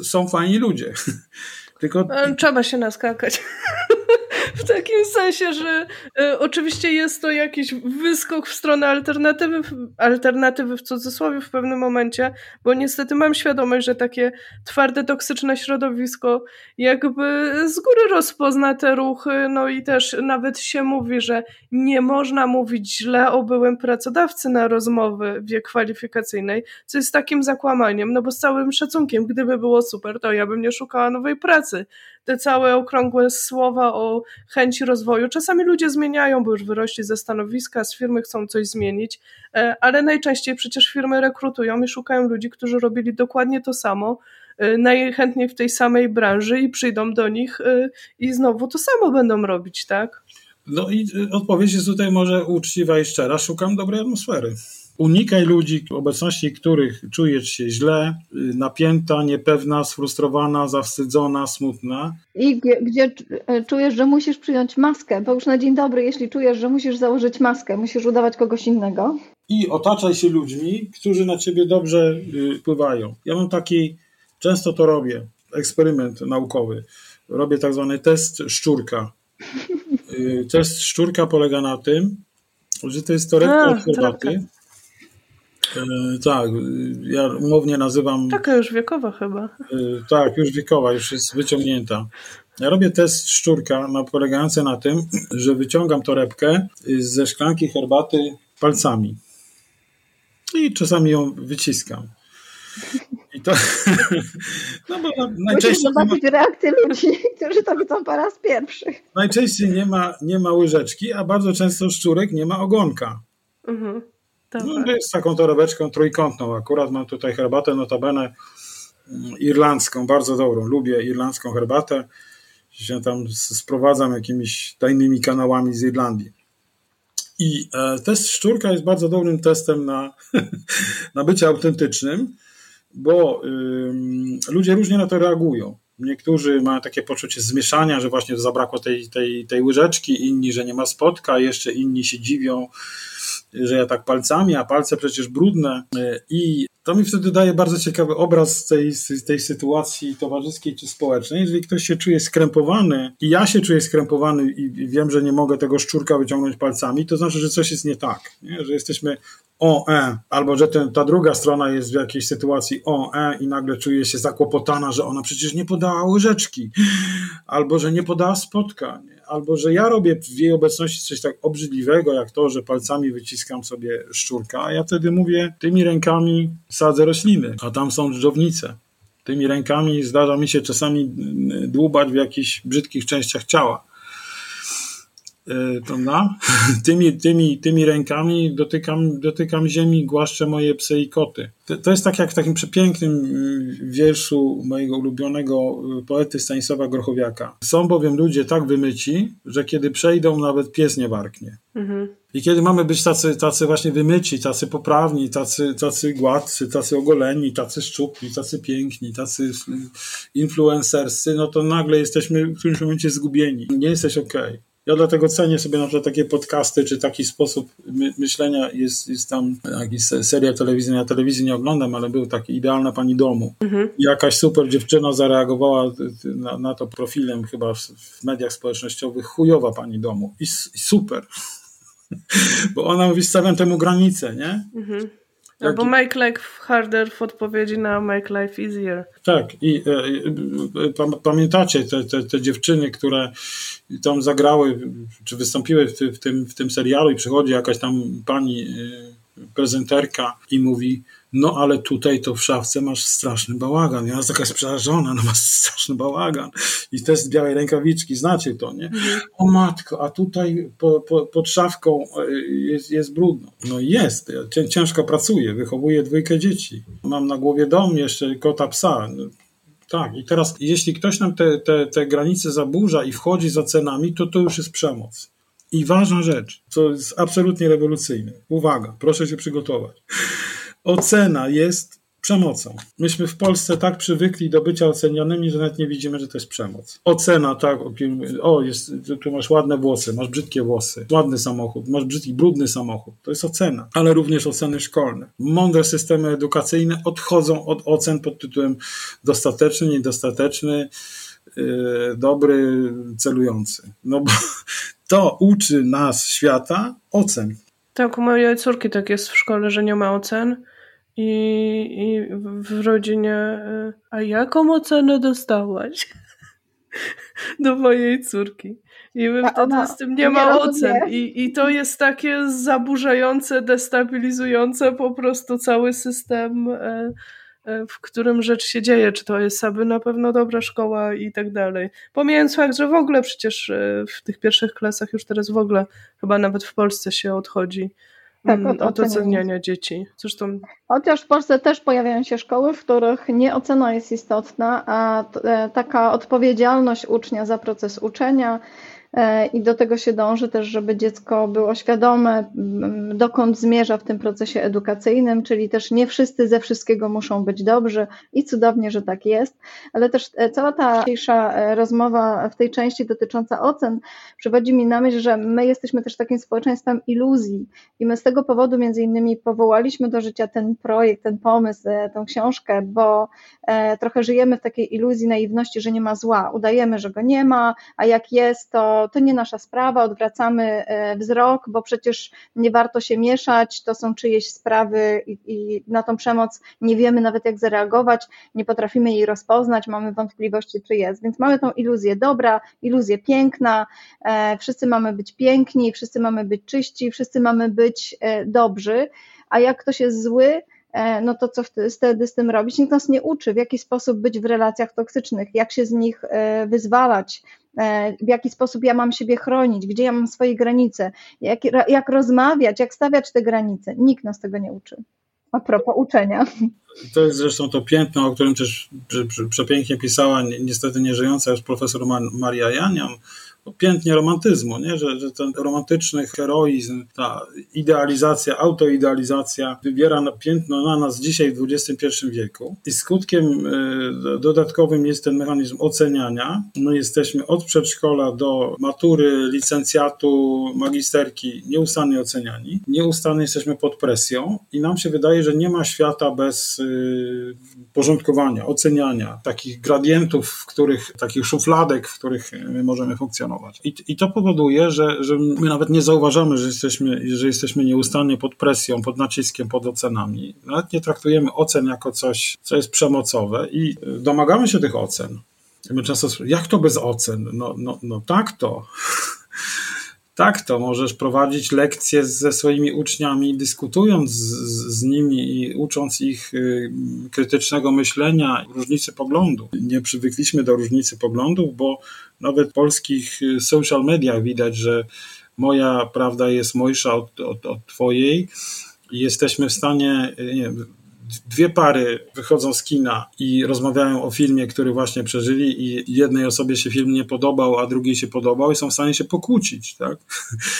są fajni ludzie. *laughs* Tylko... Trzeba się naskakać. *laughs* w takim sensie, że e, oczywiście jest to jakiś wyskok w stronę alternatywy, alternatywy w cudzysłowie w pewnym momencie, bo niestety mam świadomość, że takie twarde, toksyczne środowisko jakby z góry rozpozna te ruchy, no i też nawet się mówi, że nie można mówić źle o byłym pracodawcy na rozmowy wie kwalifikacyjnej, co jest takim zakłamaniem, no bo z całym szacunkiem, gdyby było super, to ja bym nie szukała nowej pracy. Te całe okrągłe słowa o chęci rozwoju, czasami ludzie zmieniają, bo już wyrośli ze stanowiska, z firmy chcą coś zmienić, e, ale najczęściej przecież firmy rekrutują i szukają ludzi, którzy robili dokładnie to samo, e, najchętniej w tej samej branży i przyjdą do nich e, i znowu to samo będą robić, tak? No i odpowiedź jest tutaj może uczciwa i szczera. Szukam dobrej atmosfery. Unikaj ludzi, w obecności których czujesz się źle, napięta, niepewna, sfrustrowana, zawstydzona, smutna. I gdzie, gdzie czujesz, że musisz przyjąć maskę, bo już na dzień dobry, jeśli czujesz, że musisz założyć maskę, musisz udawać kogoś innego. I otaczaj się ludźmi, którzy na ciebie dobrze wpływają. Ja mam taki, często to robię, eksperyment naukowy. Robię tak zwany test szczurka. Test szczurka polega na tym, że to jest torebka od herbaty. Tak, ja umownie nazywam. Taka już wiekowa chyba. Tak, już wiekowa, już jest wyciągnięta. Ja robię test szczurka no, polegający na tym, że wyciągam torebkę ze szklanki herbaty palcami. I czasami ją wyciskam. I to. *laughs* No bo najczęściej. Musisz zobaczyć ma... reakcję ludzi, *laughs* którzy to widzą po raz pierwszy. Najczęściej nie ma, nie ma łyżeczki, a bardzo często szczurek nie ma ogonka. Mhm. No, jest taką torebeczką trójkątną. Akurat mam tutaj herbatę notabene mm, irlandzką, bardzo dobrą. Lubię irlandzką herbatę. Się tam sprowadzam jakimiś tajnymi kanałami z Irlandii. I e, test szczurka jest bardzo dobrym testem na, *laughs* na bycie autentycznym, bo ludzie różnie na to reagują. Niektórzy mają takie poczucie zmieszania, że właśnie zabrakło tej, tej, tej łyżeczki, inni, że nie ma spotka, jeszcze inni się dziwią, że ja tak palcami, a palce przecież brudne. I to mi wtedy daje bardzo ciekawy obraz tej, tej sytuacji towarzyskiej czy społecznej. Jeżeli ktoś się czuje skrępowany i ja się czuję skrępowany i wiem, że nie mogę tego szczurka wyciągnąć palcami, to znaczy, że coś jest nie tak. Nie? Że jesteśmy o, e, albo że ten, ta druga strona jest w jakiejś sytuacji o, e i nagle czuje się zakłopotana, że ona przecież nie podała łyżeczki, albo że nie podała spotka, nie? albo że ja robię w jej obecności coś tak obrzydliwego, jak to, że palcami wyciskam sobie szczurka, a ja wtedy mówię, tymi rękami sadzę rośliny, a tam są dżdżownice. Tymi rękami zdarza mi się czasami dłubać w jakichś brzydkich częściach ciała prawda? *laughs* Tymi, tymi, tymi rękami dotykam, dotykam ziemi, głaszczę moje psy i koty. To, to jest tak jak w takim przepięknym y, wierszu mojego ulubionego y, poety Stanisława Grochowiaka. Są bowiem ludzie tak wymyci, że kiedy przejdą, nawet pies nie warknie. Mhm. I kiedy mamy być tacy, tacy właśnie wymyci, tacy poprawni, tacy, tacy gładcy, tacy ogoleni, tacy szczupli, tacy piękni, tacy y, influencerscy, no to nagle jesteśmy w którymś momencie zgubieni. Nie jesteś okej. Okay. Ja dlatego cenię sobie na przykład takie podcasty, czy taki sposób my myślenia. Jest, jest tam jakiś seria telewizyjna, ja telewizji nie oglądam, ale był taki Idealna Pani Domu. Mhm. Jakaś super dziewczyna zareagowała na, na to profilem chyba w, w, mediach społecznościowych, chujowa Pani Domu. I, i super. *laughs* Bo ona mówi, stawiam temu granicę, nie? Mhm. Albo make life harder w odpowiedzi na make life easier. Tak, i e, e, pamiętacie te, te, te, dziewczyny, które tam zagrały, czy wystąpiły w, w, tym, w tym serialu i przychodzi jakaś tam pani e, prezenterka i mówi no ale tutaj to w szafce masz straszny bałagan. I ona jest taka przerażona, no masz straszny bałagan. I te z białej rękawiczki, znacie to, nie? Mhm. O matko, a tutaj po, po, pod szafką e, jest, jest brudno. No jest, ja ciężko pracuję, wychowuję dwójkę dzieci. Mam na głowie dom, jeszcze kota, psa. No, tak, i teraz jeśli ktoś nam te, te, te granice zaburza i wchodzi za cenami, to to już jest przemoc. I ważna rzecz, co jest absolutnie rewolucyjne. Uwaga, proszę się przygotować ocena jest przemocą. Myśmy w Polsce tak przywykli do bycia ocenianymi, że nawet nie widzimy, że to jest przemoc. Ocena, tak, o, jest, tu masz ładne włosy, masz brzydkie włosy, ładny samochód, masz brzydki, brudny samochód. To jest ocena, ale również oceny szkolne. Mądre systemy edukacyjne odchodzą od ocen pod tytułem dostateczny, niedostateczny, dobry, celujący. No bo *laughs* to uczy nas świata ocen. Tak, u mojej córki tak jest w szkole, że nie ma ocen. I, i w rodzinie, y, a jaką ocenę dostałaś? *laughs* Do mojej córki. I my wtedy z tym nie ma ocen. I, I to jest takie zaburzające, destabilizujące po prostu cały system, e, e, w którym rzecz się dzieje. Czy to jest aby na pewno dobra szkoła i tak dalej. Pomijając fakt, że w ogóle przecież e, w tych pierwszych klasach już teraz w ogóle chyba nawet w Polsce się odchodzi tak, mm, od, od oceniania dzieci. Zresztą... Chociaż w Polsce też pojawiają się szkoły, w których nie ocena jest istotna, a taka odpowiedzialność ucznia za proces uczenia, E, i do tego się dąży też, żeby dziecko było świadome, dokąd zmierza w tym procesie edukacyjnym, czyli też nie wszyscy ze wszystkiego muszą być dobrzy i cudownie, że tak jest, ale też e, cała ta dzisiejsza e, rozmowa w tej części dotycząca ocen przywodzi mi na myśl, że my jesteśmy też takim społeczeństwem iluzji i my z tego powodu między innymi powołaliśmy do życia ten projekt, ten pomysł, tę książkę, bo trochę żyjemy w takiej iluzji naiwności, że nie ma zła. Udajemy, że go nie ma, a jak jest, to to, nie nasza sprawa, odwracamy e, wzrok, bo przecież nie warto się mieszać, to są czyjeś sprawy i, i na tą przemoc nie wiemy nawet jak zareagować, nie potrafimy jej rozpoznać, mamy wątpliwości, czy jest. Więc mamy tą iluzję dobra, iluzję piękna, e, wszyscy mamy być piękni, wszyscy mamy być czyści, wszyscy mamy być e, dobrzy, a jak ktoś jest zły, no to co wtedy z tym robić? Nikt nas nie uczy, w jaki sposób być w relacjach toksycznych, jak się z nich wyzwalać, w jaki sposób ja mam siebie chronić, gdzie ja mam swoje granice, jak, jak rozmawiać, jak stawiać te granice. Nikt nas tego nie uczy. A propos uczenia. To jest zresztą to piętno, o którym też przepięknie pisała niestety nieżyjąca już profesor Maria Janiam, pięknie romantyzmu, nie? Że, że ten romantyczny heroizm, ta idealizacja, autoidealizacja wybiera na piętno na nas dzisiaj w XXI wieku i skutkiem y, dodatkowym jest ten mechanizm oceniania. My jesteśmy od przedszkola do matury, licencjatu, magisterki nieustannie oceniani. Nieustannie jesteśmy pod presją i nam się wydaje, że nie ma świata bez y, porządkowania, oceniania, takich gradientów, w których, takich szufladek, w których my możemy funkcjonować. I, I to powoduje, że, że my nawet nie zauważamy, że jesteśmy, że jesteśmy nieustannie pod presją, pod naciskiem, pod ocenami. Nawet nie traktujemy ocen jako coś, co jest przemocowe i domagamy się tych ocen. My często, jak to bez ocen? No, no, no tak to. Tak, to możesz prowadzić lekcje ze swoimi uczniami, dyskutując z, z, nimi i ucząc ich y, krytycznego myślenia, różnicy poglądów. Nie przywykliśmy do różnicy poglądów, bo nawet w polskich y, social mediach widać, że moja prawda jest mojsza od, od, od twojej jesteśmy w stanie y, nie dwie pary wychodzą z kina i rozmawiają o filmie, który właśnie przeżyli i jednej osobie się film nie podobał, a drugiej się podobał i są w stanie się pokłócić, tak?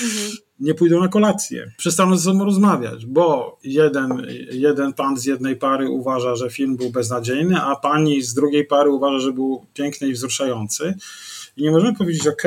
Mhm. *laughs* Nie pójdą na kolację. Przestaną ze sobą rozmawiać, bo jeden, jeden pan z jednej pary uważa, że film był beznadziejny, a pani z drugiej pary uważa, że był piękny i wzruszający. I nie możemy powiedzieć, ok,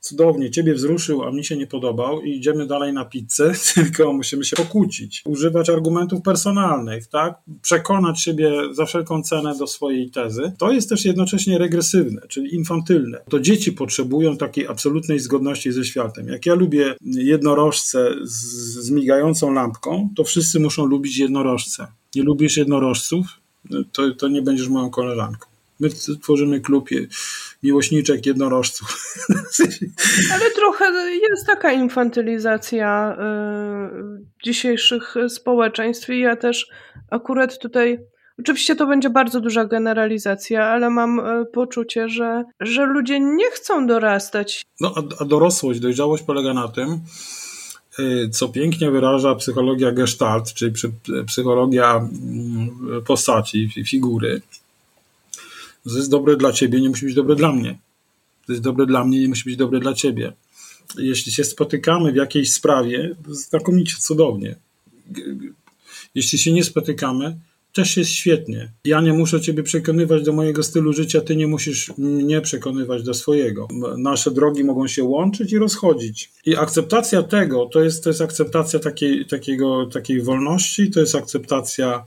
cudownie, ciebie wzruszył, a mi się nie podobał i idziemy dalej na pizzę, *laughs* tylko musimy się pokłócić, używać argumentów personalnych, tak? Przekonać siebie za wszelką cenę do swojej tezy. To jest też jednocześnie regresywne, czyli infantylne. To dzieci potrzebują takiej absolutnej zgodności ze światem. Jak ja lubię jednorożce z, z migającą lampką, to wszyscy muszą lubić jednorożce. Nie lubisz jednorożców, to, to nie będziesz moją koleżanką. My tworzymy klub miłośniczek jednorożców. *laughs* Ale trochę jest taka infantylizacja y, dzisiejszych społeczeństw i ja też akurat tutaj Oczywiście to będzie bardzo duża generalizacja, ale mam y, poczucie, że, że ludzie nie chcą dorastać. No, a, a dorosłość, dojrzałość polega na tym, y, co pięknie wyraża psychologia gestalt, czyli psychologia mm, postaci, figury, to jest dobre dla ciebie, nie musi być dobre dla mnie. To jest dobre dla mnie, nie musi być dobre dla ciebie. Jeśli się spotykamy w jakiejś sprawie, znakomicie, cudownie. Jeśli się nie spotykamy, też jest świetnie. Ja nie muszę ciebie przekonywać do mojego stylu życia, ty nie musisz mnie przekonywać do swojego. Nasze drogi mogą się łączyć i rozchodzić. I akceptacja tego to jest, to jest akceptacja takiej, takiego, takiej wolności, to jest akceptacja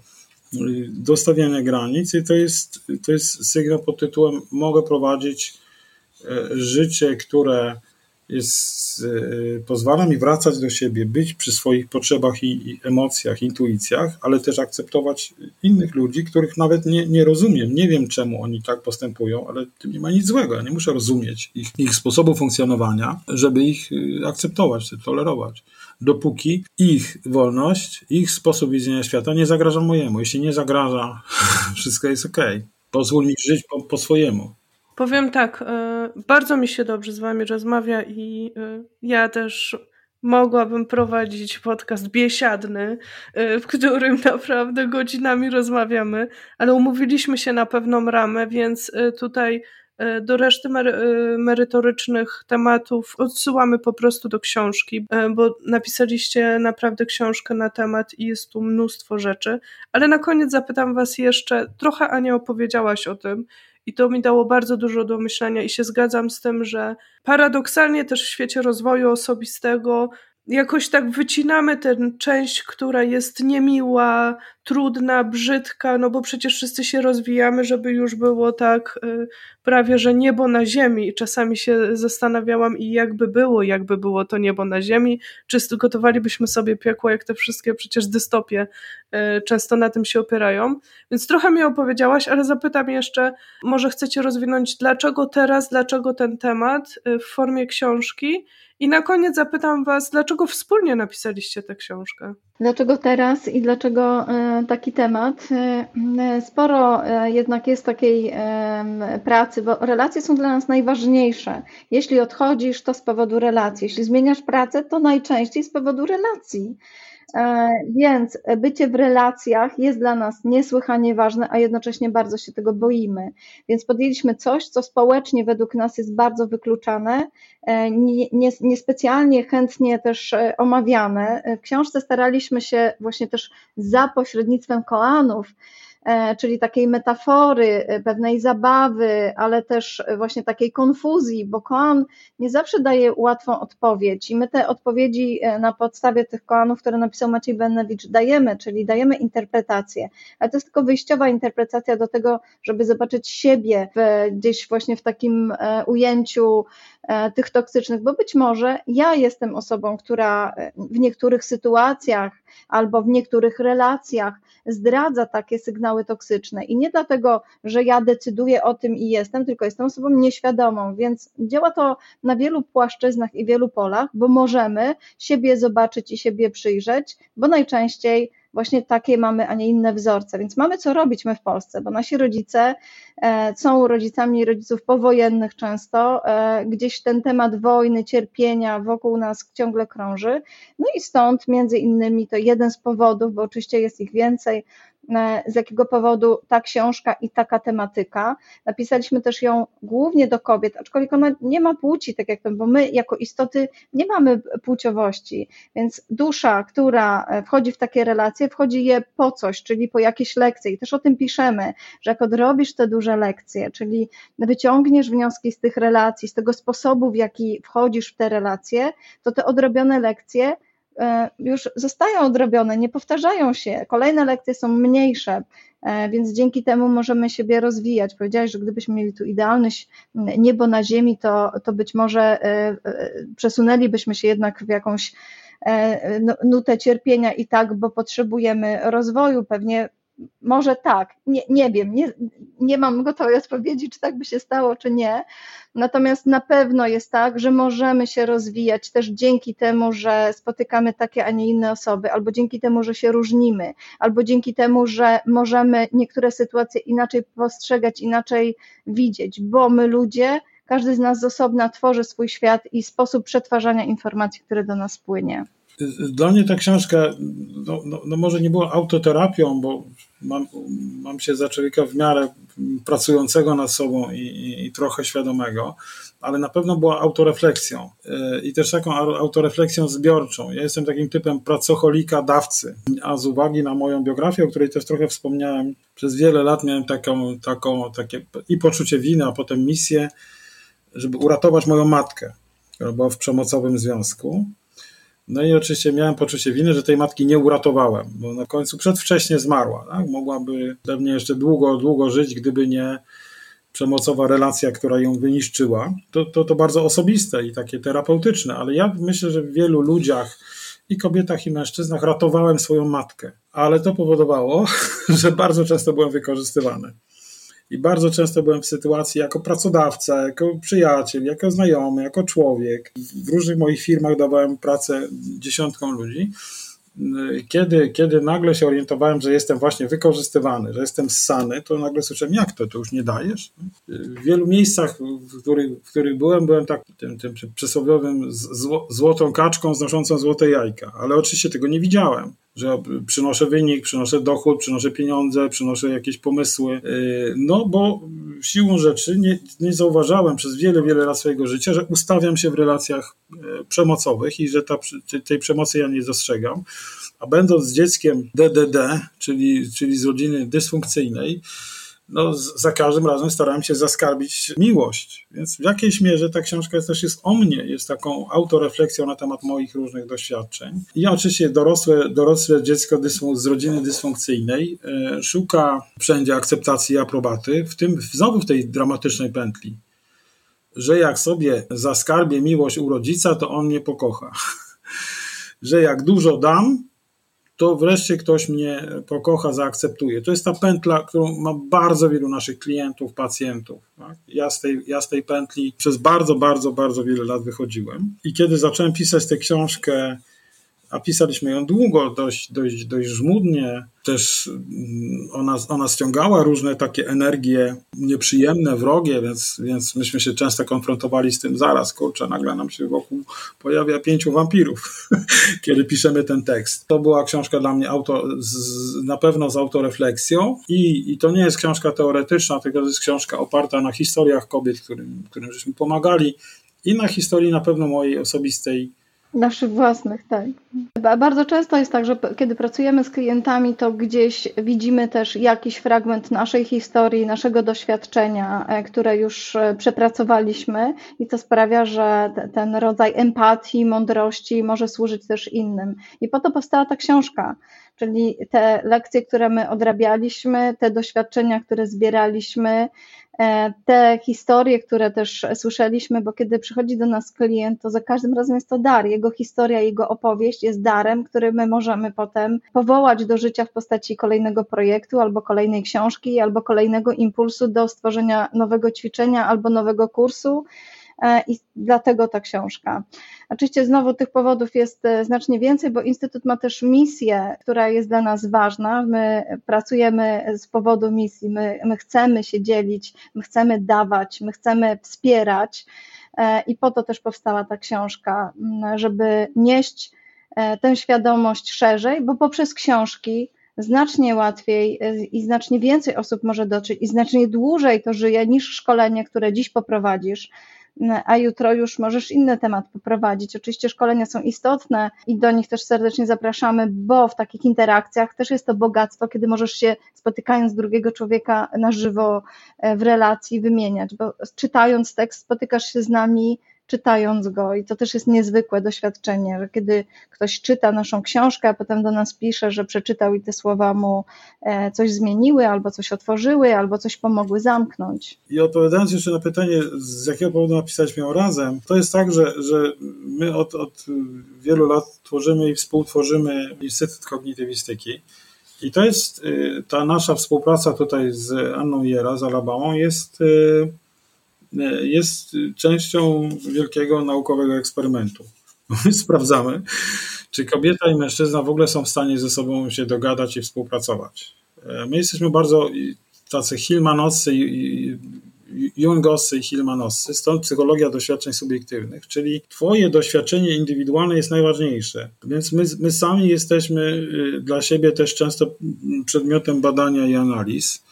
do stawiania granic i to jest, to jest sygnał pod tytułem mogę prowadzić życie, które jest, e, pozwala mi wracać do siebie, być przy swoich potrzebach i, i, emocjach, intuicjach, ale też akceptować innych ludzi, których nawet nie, nie rozumiem. Nie wiem, czemu oni tak postępują, ale tym nie ma nic złego. Ja nie muszę rozumieć ich, ich sposobu funkcjonowania, żeby ich e, akceptować, tolerować. Dopóki ich wolność, ich sposób widzenia świata nie zagraża mojemu. Jeśli nie zagraża, *laughs* wszystko jest ok. Pozwól mi żyć po, po swojemu. Powiem tak, e, bardzo mi się dobrze z Wami rozmawia i e, ja też mogłabym prowadzić podcast biesiadny, e, w którym naprawdę godzinami rozmawiamy, ale umówiliśmy się na pewną ramę, więc tutaj do reszty merytorycznych tematów odsyłamy po prostu do książki, bo napisaliście naprawdę książkę na temat i jest tu mnóstwo rzeczy. Ale na koniec zapytam Was jeszcze, trochę Ania opowiedziałaś o tym, i to mi dało bardzo dużo do myślenia i się zgadzam z tym, że paradoksalnie też w świecie rozwoju osobistego jakoś tak wycinamy tę część, która jest niemiła, trudna, brzydka, no bo przecież wszyscy się rozwijamy, żeby już było tak y, prawie, że niebo na ziemi. I czasami się zastanawiałam, i jakby było, jakby było to niebo na ziemi, czy gotowalibyśmy sobie piekło, jak te wszystkie przecież dystopie y, często na tym się opierają. Więc trochę mi opowiedziałaś, ale zapytam jeszcze, może chcecie rozwinąć, dlaczego teraz, dlaczego ten temat y, w formie książki i na koniec zapytam Was, dlaczego wspólnie napisaliście tę książkę? Dlaczego teraz i dlaczego e, taki temat? E, e, sporo jednak jest takiej pracy, bo relacje są dla nas najważniejsze. Jeśli odchodzisz, to z powodu relacji. Jeśli zmieniasz pracę, to najczęściej z powodu relacji. E, więc bycie w relacjach jest dla nas niesłychanie ważne, a jednocześnie bardzo się tego boimy. Więc podjęliśmy coś, co społecznie według nas jest bardzo wykluczane, e, niespecjalnie nie, nie chętnie też e, omawiane. W książce staraliśmy się właśnie też za pośrednictwem koanów czyli takiej metafory, e, pewnej zabawy, ale też właśnie takiej konfuzji, bo koan nie zawsze daje łatwą odpowiedź. I my te odpowiedzi e, na podstawie tych koanów, które napisał Maciej Benewicz, dajemy, czyli dajemy interpretację, ale to jest tylko wyjściowa interpretacja do tego, żeby zobaczyć siebie w, gdzieś właśnie w takim ujęciu tych toksycznych, bo być może ja jestem osobą, która w niektórych sytuacjach albo w niektórych relacjach zdradza takie sygnały toksyczne. I nie dlatego, że ja decyduję o tym i jestem, tylko jestem osobą nieświadomą, więc działa to na wielu płaszczyznach i wielu polach, bo możemy siebie zobaczyć i siebie przyjrzeć, bo najczęściej właśnie takie mamy, a nie inne wzorce. Więc mamy co robić my w Polsce, bo nasi rodzice e, są rodzicami rodziców powojennych często, e, gdzieś ten temat wojny, cierpienia wokół nas ciągle krąży. No i stąd między innymi to jeden z powodów, bo oczywiście jest ich więcej, z jakiego powodu ta książka i taka tematyka. Napisaliśmy też ją głównie do kobiet, aczkolwiek ona nie ma płci, tak jak to, bo my jako istoty nie mamy płciowości, więc dusza, która e, wchodzi w takie relacje, wchodzi je po coś, czyli po jakieś lekcje i też o tym piszemy, że jak odrobisz te duże lekcje, czyli wyciągniesz wnioski z tych relacji, z tego sposobu, w jaki wchodzisz w te relacje, to te odrobione lekcje E, już zostają odrobione, nie powtarzają się. Kolejne lekcje są mniejsze, e, więc dzięki temu możemy siebie rozwijać. Powiedziałeś, że gdybyśmy mieli tu idealność niebo na ziemi, to, to być może e, przesunęlibyśmy się jednak w jakąś nutę cierpienia i tak, bo potrzebujemy rozwoju, pewnie może tak, nie, nie wiem, nie, nie mam gotowej odpowiedzi, czy tak by się stało, czy nie. Natomiast na pewno jest tak, że możemy się rozwijać też dzięki temu, że spotykamy takie, a nie inne osoby, albo dzięki temu, że się różnimy, albo dzięki temu, że możemy niektóre sytuacje inaczej postrzegać, inaczej widzieć, bo my ludzie, każdy z nas z osobna tworzy swój świat i sposób przetwarzania informacji, które do nas płynie. Dla mnie ta książka, no, no, no, może nie była autoterapią, bo mam, mam się za człowieka w miarę pracującego nad sobą i, i, i, trochę świadomego, ale na pewno była autorefleksją e, i też taką autorefleksją zbiorczą. Ja jestem takim typem pracocholika, dawcy, a z uwagi na moją biografię, o której też trochę wspomniałem, przez wiele lat miałem taką, taką takie i poczucie winy, a potem misję, żeby uratować moją matkę, która była w przemocowym związku. No i oczywiście miałem poczucie winy, że tej matki nie uratowałem, bo na końcu przedwcześnie zmarła. Tak? Mogłaby pewnie jeszcze długo, długo żyć, gdyby nie przemocowa relacja, która ją wyniszczyła. To, to, to bardzo osobiste i takie terapeutyczne, ale ja myślę, że w wielu ludziach i kobietach, i mężczyznach ratowałem swoją matkę, ale to powodowało, *laughs* że bardzo często byłem wykorzystywany. I bardzo często byłem w sytuacji jako pracodawca, jako przyjaciel, jako znajomy, jako człowiek. W różnych moich firmach dawałem pracę dziesiątkom ludzi. Kiedy, kiedy nagle się orientowałem, że jestem właśnie wykorzystywany, że jestem ssany, to nagle słyszałem, jak to, to już nie dajesz? W wielu miejscach, w których, w których byłem, byłem tak tym, tym przysłowiowym złotą kaczką znoszącą złote jajka, ale oczywiście tego nie widziałem że przynoszę wynik, przynoszę dochód, przynoszę pieniądze, przynoszę jakieś pomysły. Yy, no bo siłą rzeczy nie, nie zauważałem przez wiele, wiele lat swojego życia, że ustawiam się w relacjach e, przemocowych i że ta, tej przemocy ja nie dostrzegam. A będąc dzieckiem DDD, czyli, czyli z rodziny dysfunkcyjnej, no, za każdym razem starałem się zaskarbić miłość. Więc w jakiejś mierze ta książka też jest o mnie, jest taką autorefleksją na temat moich różnych doświadczeń. Ja oczywiście dorosłe, dorosłe dziecko z rodziny dysfunkcyjnej e, szuka wszędzie akceptacji i aprobaty, w tym znowu w tej dramatycznej pętli, że jak sobie zaskarbię miłość u rodzica, to on mnie pokocha. *laughs* że jak dużo dam, to wreszcie ktoś mnie pokocha, zaakceptuje. To jest ta pętla, którą ma bardzo wielu naszych klientów, pacjentów. Tak? Ja, z tej, ja z tej pętli przez bardzo, bardzo, bardzo wiele lat wychodziłem. I kiedy zacząłem pisać tę książkę, a pisaliśmy ją długo, dość, dość, dość żmudnie. Też mm, ona, ona ściągała różne takie energie nieprzyjemne, wrogie, więc, więc myśmy się często konfrontowali z tym zaraz, kurczę, nagle nam się wokół pojawia pięciu wampirów, *laughs* kiedy piszemy ten tekst. To była książka dla mnie auto, z, na pewno z autorefleksją i, i to nie jest książka teoretyczna, tylko to jest książka oparta na historiach kobiet, którym, którym żeśmy pomagali i na historii na pewno mojej osobistej Naszych własnych, tak. Bardzo często jest tak, że kiedy pracujemy z klientami, to gdzieś widzimy też jakiś fragment naszej historii, naszego doświadczenia, e, które już e, przepracowaliśmy, i to sprawia, że ten rodzaj empatii, mądrości może służyć też innym. I po to powstała ta książka, czyli te lekcje, które my odrabialiśmy, te doświadczenia, które zbieraliśmy, te historie, które też słyszeliśmy, bo kiedy przychodzi do nas klient, to za każdym razem jest to dar. Jego historia, jego opowieść jest darem, który my możemy potem powołać do życia w postaci kolejnego projektu, albo kolejnej książki, albo kolejnego impulsu do stworzenia nowego ćwiczenia albo nowego kursu. E, i dlatego ta książka. Oczywiście znowu tych powodów jest e, znacznie więcej, bo Instytut ma też misję, która jest dla nas ważna. My pracujemy z powodu misji, my, my chcemy się dzielić, my chcemy dawać, my chcemy wspierać e, i po to też powstała ta książka, żeby nieść tę świadomość szerzej, bo poprzez książki znacznie łatwiej i znacznie więcej osób może dotrzeć i znacznie dłużej to żyje niż szkolenie, które dziś poprowadzisz a jutro już możesz inny temat poprowadzić. Oczywiście szkolenia są istotne i do nich też serdecznie zapraszamy, bo w takich interakcjach też jest to bogactwo, kiedy możesz się spotykając drugiego człowieka na żywo e, w relacji wymieniać, bo czytając tekst spotykasz się z nami czytając go. I to też jest niezwykłe doświadczenie, że kiedy ktoś czyta naszą książkę, a potem do nas pisze, że przeczytał i te słowa mu e, coś zmieniły, albo coś otworzyły, albo coś pomogły zamknąć. I odpowiadając jeszcze na pytanie, z jakiego powodu napisaliśmy ją razem, to jest tak, że, że my od, od wielu lat tworzymy i współtworzymy Instytut Kognitywistyki. I to jest y, ta nasza współpraca tutaj z Anną Jera, z Alabamą, jest y, jest częścią wielkiego naukowego eksperymentu. *laughs* My sprawdzamy, czy kobieta i mężczyzna w ogóle są w stanie ze sobą się dogadać i współpracować. My jesteśmy bardzo tacy Hillmanowscy i Jungowscy i Hillmanowscy, stąd psychologia doświadczeń subiektywnych, czyli twoje doświadczenie indywidualne jest najważniejsze. Więc my, my sami jesteśmy y, dla siebie też często przedmiotem badania i analiz,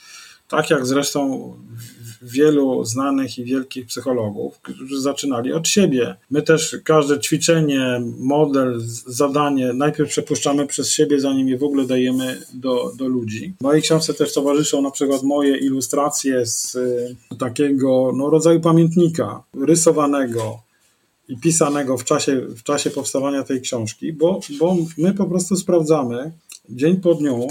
tak jak zresztą wielu znanych i wielkich psychologów, którzy zaczynali od siebie. My też każde ćwiczenie, model, zadanie najpierw przepuszczamy przez siebie, zanim je w ogóle dajemy do, do ludzi. Mojej książce też towarzyszą na przykład moje ilustracje z y, takiego no, rodzaju pamiętnika rysowanego, i pisanego w czasie, w czasie powstawania tej książki, bo, bo my po prostu sprawdzamy dzień po dniu,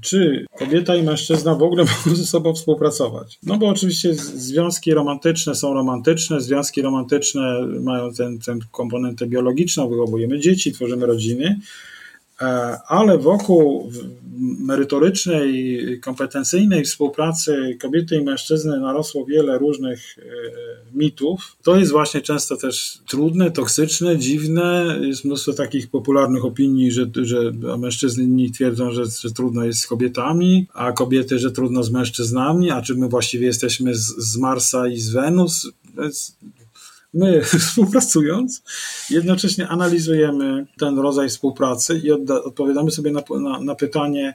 czy kobieta i mężczyzna w ogóle *laughs* mogą ze sobą współpracować. No bo oczywiście związki romantyczne są romantyczne, związki romantyczne mają ten, ten komponentę biologiczną, wychowujemy dzieci, tworzymy rodziny, ale wokół merytorycznej, kompetencyjnej współpracy kobiety i mężczyzny narosło wiele różnych e, mitów. To jest właśnie często też trudne, toksyczne, dziwne. Jest mnóstwo takich popularnych opinii, że, że mężczyźni twierdzą, że, że trudno jest z kobietami, a kobiety, że trudno z mężczyznami, a czy my właściwie jesteśmy z, z Marsa i z Wenus. My *laughs* współpracując, jednocześnie analizujemy ten rodzaj współpracy i odpowiadamy sobie na, na, na pytanie,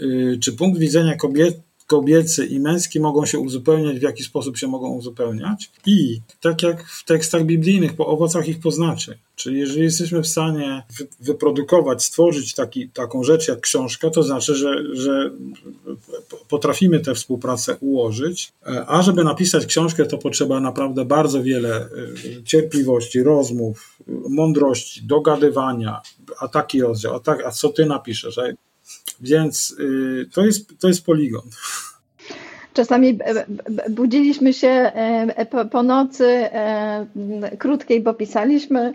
y, czy punkt widzenia kobiet, kobiecy i męski mogą się uzupełniać, w jaki sposób się mogą uzupełniać. I tak jak w tekstach biblijnych, po owocach ich poznaczy. Czyli jeżeli jesteśmy w stanie wyprodukować, stworzyć taki, taką rzecz jak książka, to znaczy, że, że potrafimy tę współpracę ułożyć. A żeby napisać książkę, to potrzeba naprawdę bardzo wiele y, cierpliwości, rozmów, mądrości, dogadywania, a taki rozdział, a, tak, a co ty napiszesz? Więc y, to jest, to jest poligon. Czasami budziliśmy się po nocy krótkiej, bo pisaliśmy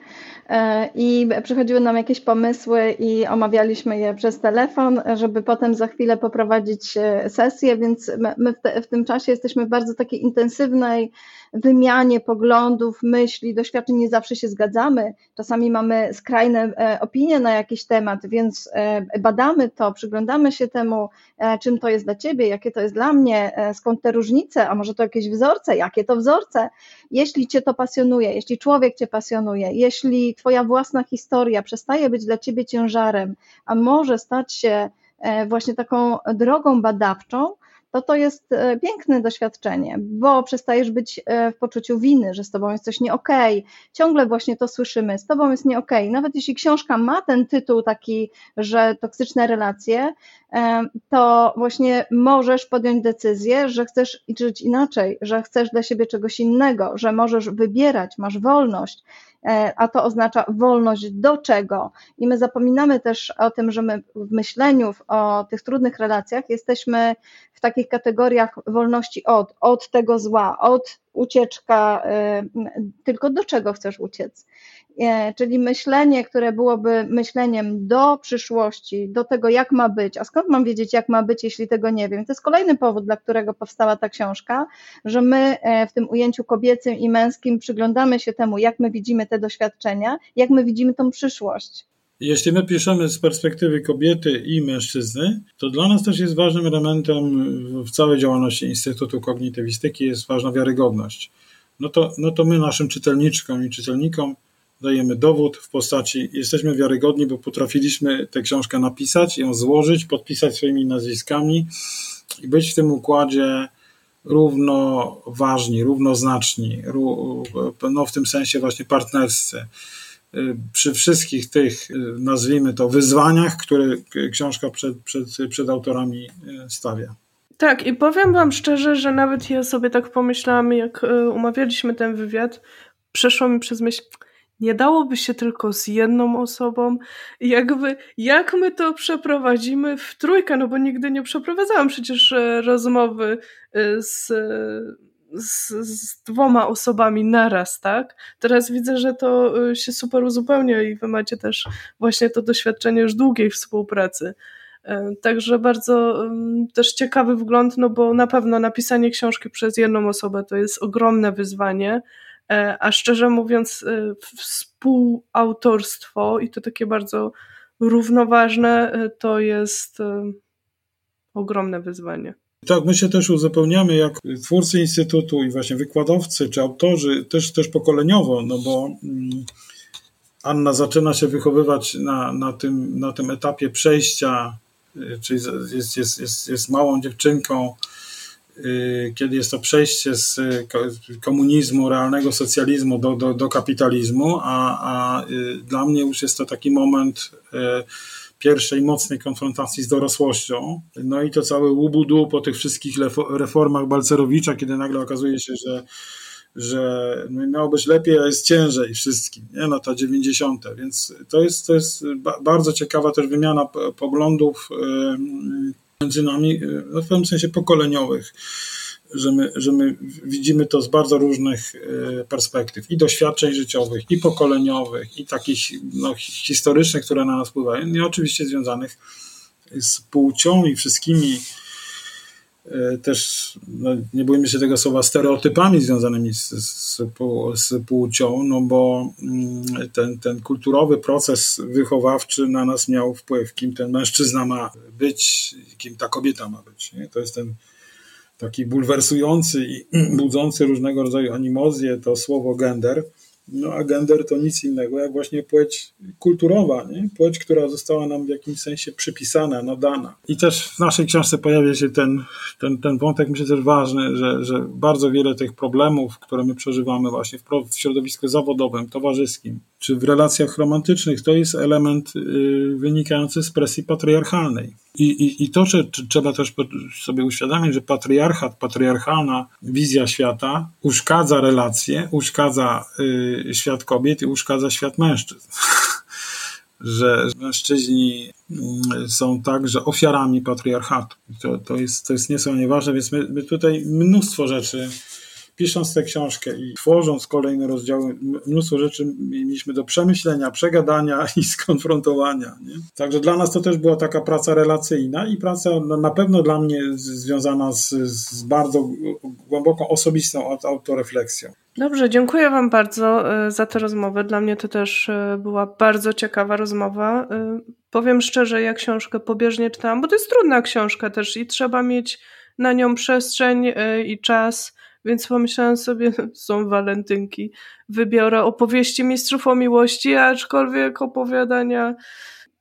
i przychodziły nam jakieś pomysły i omawialiśmy je przez telefon, żeby potem za chwilę poprowadzić e, sesję, więc my w, te, w tym czasie jesteśmy w bardzo takiej intensywnej wymianie poglądów, myśli, doświadczeń nie zawsze się zgadzamy. Czasami mamy skrajne e, opinie na jakiś temat, więc e, badamy to, przyglądamy się temu, e, czym to jest dla ciebie, jakie to jest dla mnie, skąd te różnice, a może to jakieś wzorce, jakie to wzorce. Jeśli cię to pasjonuje, jeśli człowiek cię pasjonuje, jeśli twoja własna historia przestaje być dla ciebie ciężarem, a może stać się właśnie taką drogą badawczą, to to jest e, piękne doświadczenie, bo przestajesz być e, w poczuciu winy, że z tobą jest coś nie okej. Okay. Ciągle właśnie to słyszymy, z tobą jest nie okej. Okay. Nawet jeśli książka ma ten tytuł taki, że toksyczne relacje, e, to właśnie możesz podjąć decyzję, że chcesz żyć inaczej, że chcesz dla siebie czegoś innego, że możesz wybierać, masz wolność a to oznacza wolność do czego. I my zapominamy też o tym, że my w myśleniu o tych trudnych relacjach jesteśmy w takich kategoriach wolności od, od tego zła, od ucieczka, e, tylko do czego chcesz uciec. E, czyli myślenie, które byłoby myśleniem do przyszłości, do tego, jak ma być, a skąd mam wiedzieć, jak ma być, jeśli tego nie wiem. To jest kolejny powód, dla którego powstała ta książka, że my e, w tym ujęciu kobiecym i męskim przyglądamy się temu, jak my widzimy te doświadczenia, jak my widzimy tą przyszłość. Jeśli my piszemy z perspektywy kobiety i mężczyzny, to dla nas też jest ważnym elementem w całej działalności Instytutu Kognitywistyki jest ważna wiarygodność. No to, no to my naszym czytelniczkom i czytelnikom dajemy dowód w postaci, jesteśmy wiarygodni, bo potrafiliśmy tę książkę napisać, ją złożyć, podpisać swoimi nazwiskami i być w tym układzie równoważni, równoznaczni, no w tym sensie właśnie partnerscy. Przy wszystkich tych, nazwijmy to, wyzwaniach, które książka przed, przed, przed autorami stawia. Tak, i powiem Wam szczerze, że nawet ja sobie tak pomyślałam, jak e, umawialiśmy ten wywiad, przeszło mi przez myśl, nie dałoby się tylko z jedną osobą. Jakby, jak my to przeprowadzimy w trójkę? No bo nigdy nie przeprowadzałam przecież e, rozmowy e, z, z, z, dwoma osobami naraz, tak? Teraz widzę, że to e, się super uzupełnia i wy macie też właśnie to doświadczenie już długiej współpracy. Także bardzo też ciekawy wgląd, no bo na pewno napisanie książki przez jedną osobę to jest ogromne wyzwanie, a szczerze mówiąc, e, współautorstwo i to takie bardzo równoważne, e, to jest ogromne wyzwanie. Tak, my się też uzupełniamy jak twórcy Instytutu i właśnie wykładowcy czy autorzy, też, też pokoleniowo, no bo mm, Anna zaczyna się wychowywać na, na, tym, na tym etapie przejścia, czyli jest, jest, jest, jest małą dziewczynką, Y, kiedy jest to przejście z komunizmu, realnego socjalizmu do, do, do kapitalizmu, a, a y, dla mnie już jest to taki moment y, pierwszej mocnej konfrontacji z dorosłością. No i to cały łubudu po tych wszystkich reformach Balcerowicza, kiedy nagle okazuje się, że że no, miało być lepiej, a jest ciężej wszystkim, nie? lata 90. Więc to jest, to jest bardzo ciekawa też wymiana poglądów między nami, no w pewnym sensie pokoleniowych że my, że my widzimy to z bardzo różnych e, perspektyw. I doświadczeń życiowych, i pokoleniowych, i takich no, historycznych, które na nas wpływają, i oczywiście związanych z płcią i wszystkimi też, no, nie bójmy się tego słowa, stereotypami związanymi z, z, z płcią, no bo mm, ten, ten kulturowy proces wychowawczy na nas miał wpływ, kim ten mężczyzna ma być, kim ta kobieta ma być. Nie? To jest ten taki bulwersujący i *clears throat* budzący różnego rodzaju animozję to słowo gender. No a gender to nic innego jak właśnie płeć kulturowa, nie? płeć, która została nam w jakimś sensie przypisana, nadana. I też w naszej książce pojawia się ten, ten, ten wątek, myślę też ważny, że, że bardzo wiele tych problemów, które my przeżywamy właśnie w, w środowisku zawodowym, towarzyskim, czy w relacjach romantycznych, to jest element y, wynikający z presji patriarchalnej. I, i, i to, że trzeba też sobie uświadomić, że patriarchat, patriarchalna wizja świata uszkadza relacje, uszkadza y, świat kobiet i uszkadza świat mężczyzn. *laughs* że mężczyźni y, są także ofiarami patriarchatu. To, to, jest, to jest niesłychanie ważne, więc my, my tutaj mnóstwo rzeczy pisząc tę książkę i tworząc kolejne rozdziały, mnóstwo rzeczy mieliśmy do przemyślenia, przegadania *laughs* i skonfrontowania. Nie? Także dla nas to też była taka praca relacyjna i praca no, na pewno dla mnie związana z, z bardzo głęboką osobistą autorefleksją. Dobrze, dziękuję Wam bardzo e, za tę rozmowę. Dla mnie to też e, była bardzo ciekawa rozmowa. E, powiem szczerze, ja książkę pobieżnie czytałam, bo to jest trudna książka też i trzeba mieć na nią przestrzeń i czas więc pomyślałam sobie, *laughs* są walentynki, wybiorę opowieści mistrzów o miłości, aczkolwiek opowiadania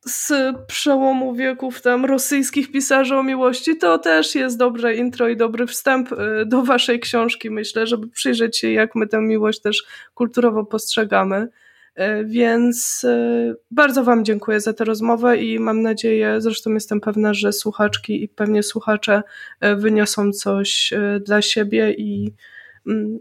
z przełomu wieków tam rosyjskich pisarzy o miłości, to też jest dobre intro i dobry wstęp y, do waszej książki, myślę, żeby przyjrzeć się, jak my tę miłość też kulturowo postrzegamy. E, więc e, bardzo Wam dziękuję za tę rozmowę i mam nadzieję, zresztą jestem pewna, że słuchaczki i pewnie słuchacze e, wyniosą coś dla siebie i mm,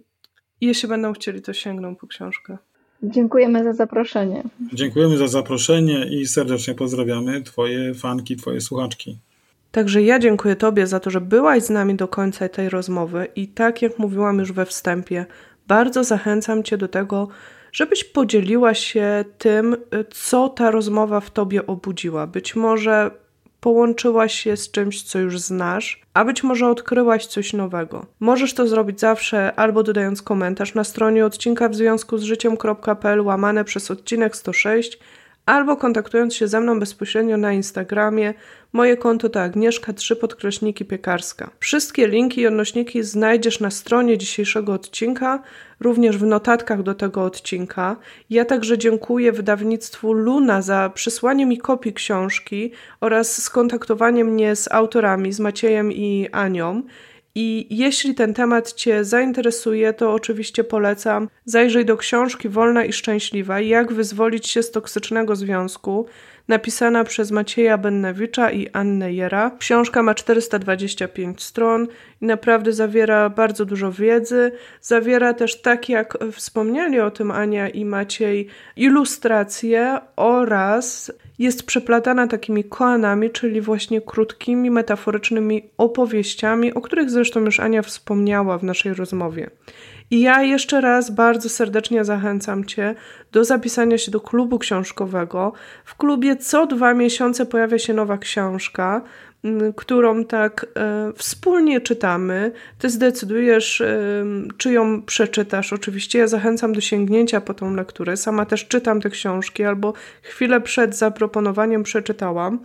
jeśli będą chcieli, to sięgną po książkę. Dziękujemy za zaproszenie. Dziękujemy za zaproszenie i serdecznie pozdrawiamy Twoje fanki, Twoje słuchaczki. Także ja dziękuję Tobie za to, że byłaś z nami do końca tej rozmowy i tak jak mówiłam już we wstępie, bardzo zachęcam Cię do tego, żebyś podzieliła się tym, co ta rozmowa w tobie obudziła. Być może połączyłaś się z czymś, co już znasz, a być może odkryłaś coś nowego. Możesz to zrobić zawsze albo dodając komentarz na stronie odcinka w związku z życiem.pl łamane przez odcinek 106 albo kontaktując się ze mną bezpośrednio na Instagramie. Moje konto to Agnieszka 3 podkreśniki piekarska. Wszystkie linki i odnośniki znajdziesz na stronie dzisiejszego odcinka, również w notatkach do tego odcinka. Ja także dziękuję wydawnictwu Luna za przysłanie mi kopii książki oraz skontaktowanie mnie z autorami, z Maciejem i Anią. I jeśli ten temat Cię zainteresuje, to oczywiście polecam. Zajrzyj do książki Wolna i Szczęśliwa Jak wyzwolić się z toksycznego związku, napisana przez Macieja Bennewicza i Annę Jera. Książka ma 425 stron i naprawdę zawiera bardzo dużo wiedzy. Zawiera też, tak jak wspomnieli o tym Ania i Maciej, ilustracje oraz jest przeplatana takimi koanami, czyli właśnie krótkimi, metaforycznymi opowieściami, o których zresztą już Ania wspomniała w naszej rozmowie. I ja jeszcze raz bardzo serdecznie zachęcam Cię do zapisania się do klubu książkowego. W klubie co dwa miesiące pojawia się nowa książka którą tak e, wspólnie czytamy. Ty zdecydujesz, e, czy ją przeczytasz. Oczywiście ja zachęcam do sięgnięcia po tą lekturę. Sama też czytam te książki, albo chwilę przed zaproponowaniem przeczytałam.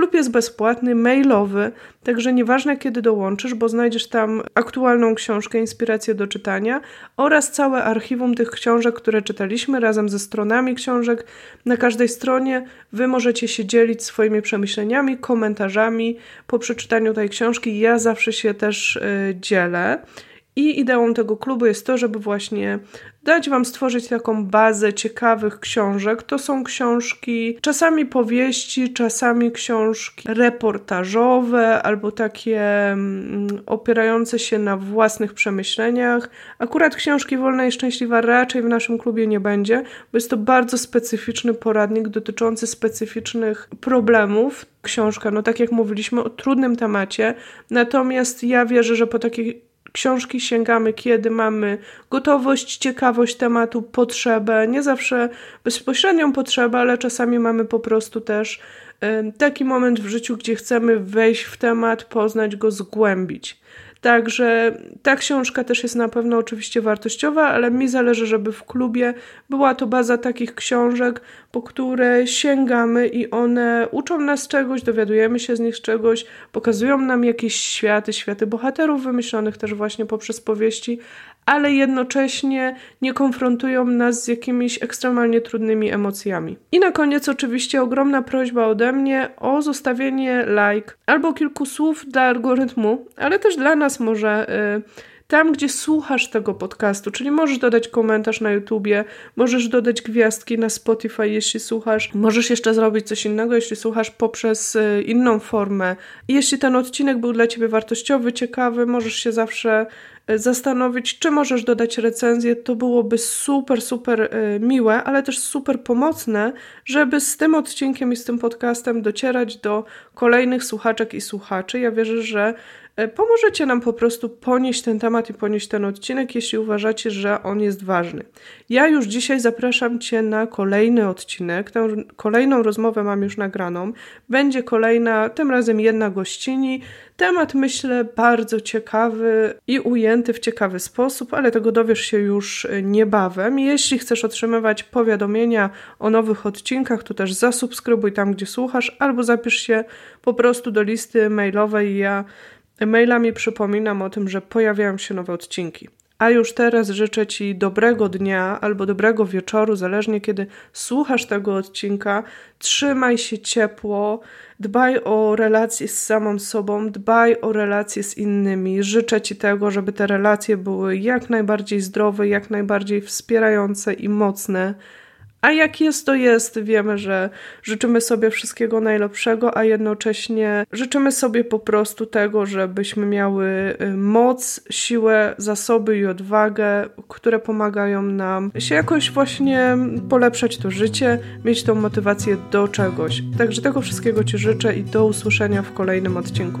Klub jest bezpłatny, mailowy, także nieważne kiedy dołączysz, bo znajdziesz tam aktualną książkę, inspirację do czytania oraz całe archiwum tych książek, które czytaliśmy razem ze stronami książek. Na każdej stronie wy możecie się dzielić swoimi przemyśleniami, komentarzami po przeczytaniu tej książki. Ja zawsze się też y, dzielę. I ideą tego klubu jest to, żeby właśnie dać Wam stworzyć taką bazę ciekawych książek. To są książki, czasami powieści, czasami książki reportażowe albo takie mm, opierające się na własnych przemyśleniach. Akurat książki Wolna i Szczęśliwa raczej w naszym klubie nie będzie, bo jest to bardzo specyficzny poradnik dotyczący specyficznych problemów. Książka, no tak jak mówiliśmy, o trudnym temacie. Natomiast ja wierzę, że po takiej książki sięgamy, kiedy mamy gotowość, ciekawość tematu, potrzebę, nie zawsze bezpośrednią potrzebę, ale czasami mamy po prostu też taki moment w życiu, gdzie chcemy wejść w temat, poznać go, zgłębić. Także ta książka też jest na pewno oczywiście wartościowa, ale mi zależy, żeby w klubie była to baza takich książek, po które sięgamy i one uczą nas czegoś, dowiadujemy się z nich czegoś, pokazują nam jakieś światy, światy bohaterów wymyślonych też właśnie poprzez powieści, ale jednocześnie nie konfrontują nas z jakimiś ekstremalnie trudnymi emocjami. I na koniec oczywiście ogromna prośba ode mnie o zostawienie like albo kilku słów dla algorytmu, ale też dla nas może. Yy, tam, gdzie słuchasz tego podcastu, czyli możesz dodać komentarz na YouTubie, możesz dodać gwiazdki na Spotify, jeśli słuchasz, możesz jeszcze zrobić coś innego, jeśli słuchasz poprzez y, inną formę. jeśli ten odcinek był dla Ciebie wartościowy, ciekawy, możesz się zawsze zastanowić, czy możesz dodać recenzję. To byłoby super, super e, miłe, ale też super pomocne, żeby z tym odcinkiem i z tym podcastem docierać do kolejnych słuchaczek i słuchaczy. Ja wierzę, że pomożecie nam po prostu ponieść ten temat i ponieść ten odcinek, jeśli uważacie, że on jest ważny. Ja już dzisiaj zapraszam Cię na kolejny odcinek. Tę kolejną rozmowę mam już nagraną. Będzie kolejna, tym razem jedna gościni. Temat myślę bardzo ciekawy i ujęty w ciekawy sposób, ale tego dowiesz się już niebawem. Jeśli chcesz otrzymywać powiadomienia o nowych odcinkach, to też zasubskrybuj tam, gdzie słuchasz, albo zapisz się po prostu do listy mailowej. Ja mailami przypominam o tym, że pojawiają się nowe odcinki. A już teraz życzę Ci dobrego dnia albo dobrego wieczoru, zależnie kiedy słuchasz tego odcinka. Trzymaj się ciepło, dbaj o relacje z samą sobą, dbaj o relacje z innymi. Życzę Ci tego, żeby te relacje były jak najbardziej zdrowe, jak najbardziej wspierające i mocne. A jak jest, to jest. Wiemy, że życzymy sobie wszystkiego najlepszego, a jednocześnie życzymy sobie po prostu tego, żebyśmy miały y, moc, siłę, zasoby i odwagę, które pomagają nam się jakoś właśnie polepszać to życie, mieć tą motywację do czegoś. Także tego wszystkiego Ci życzę i do usłyszenia w kolejnym odcinku.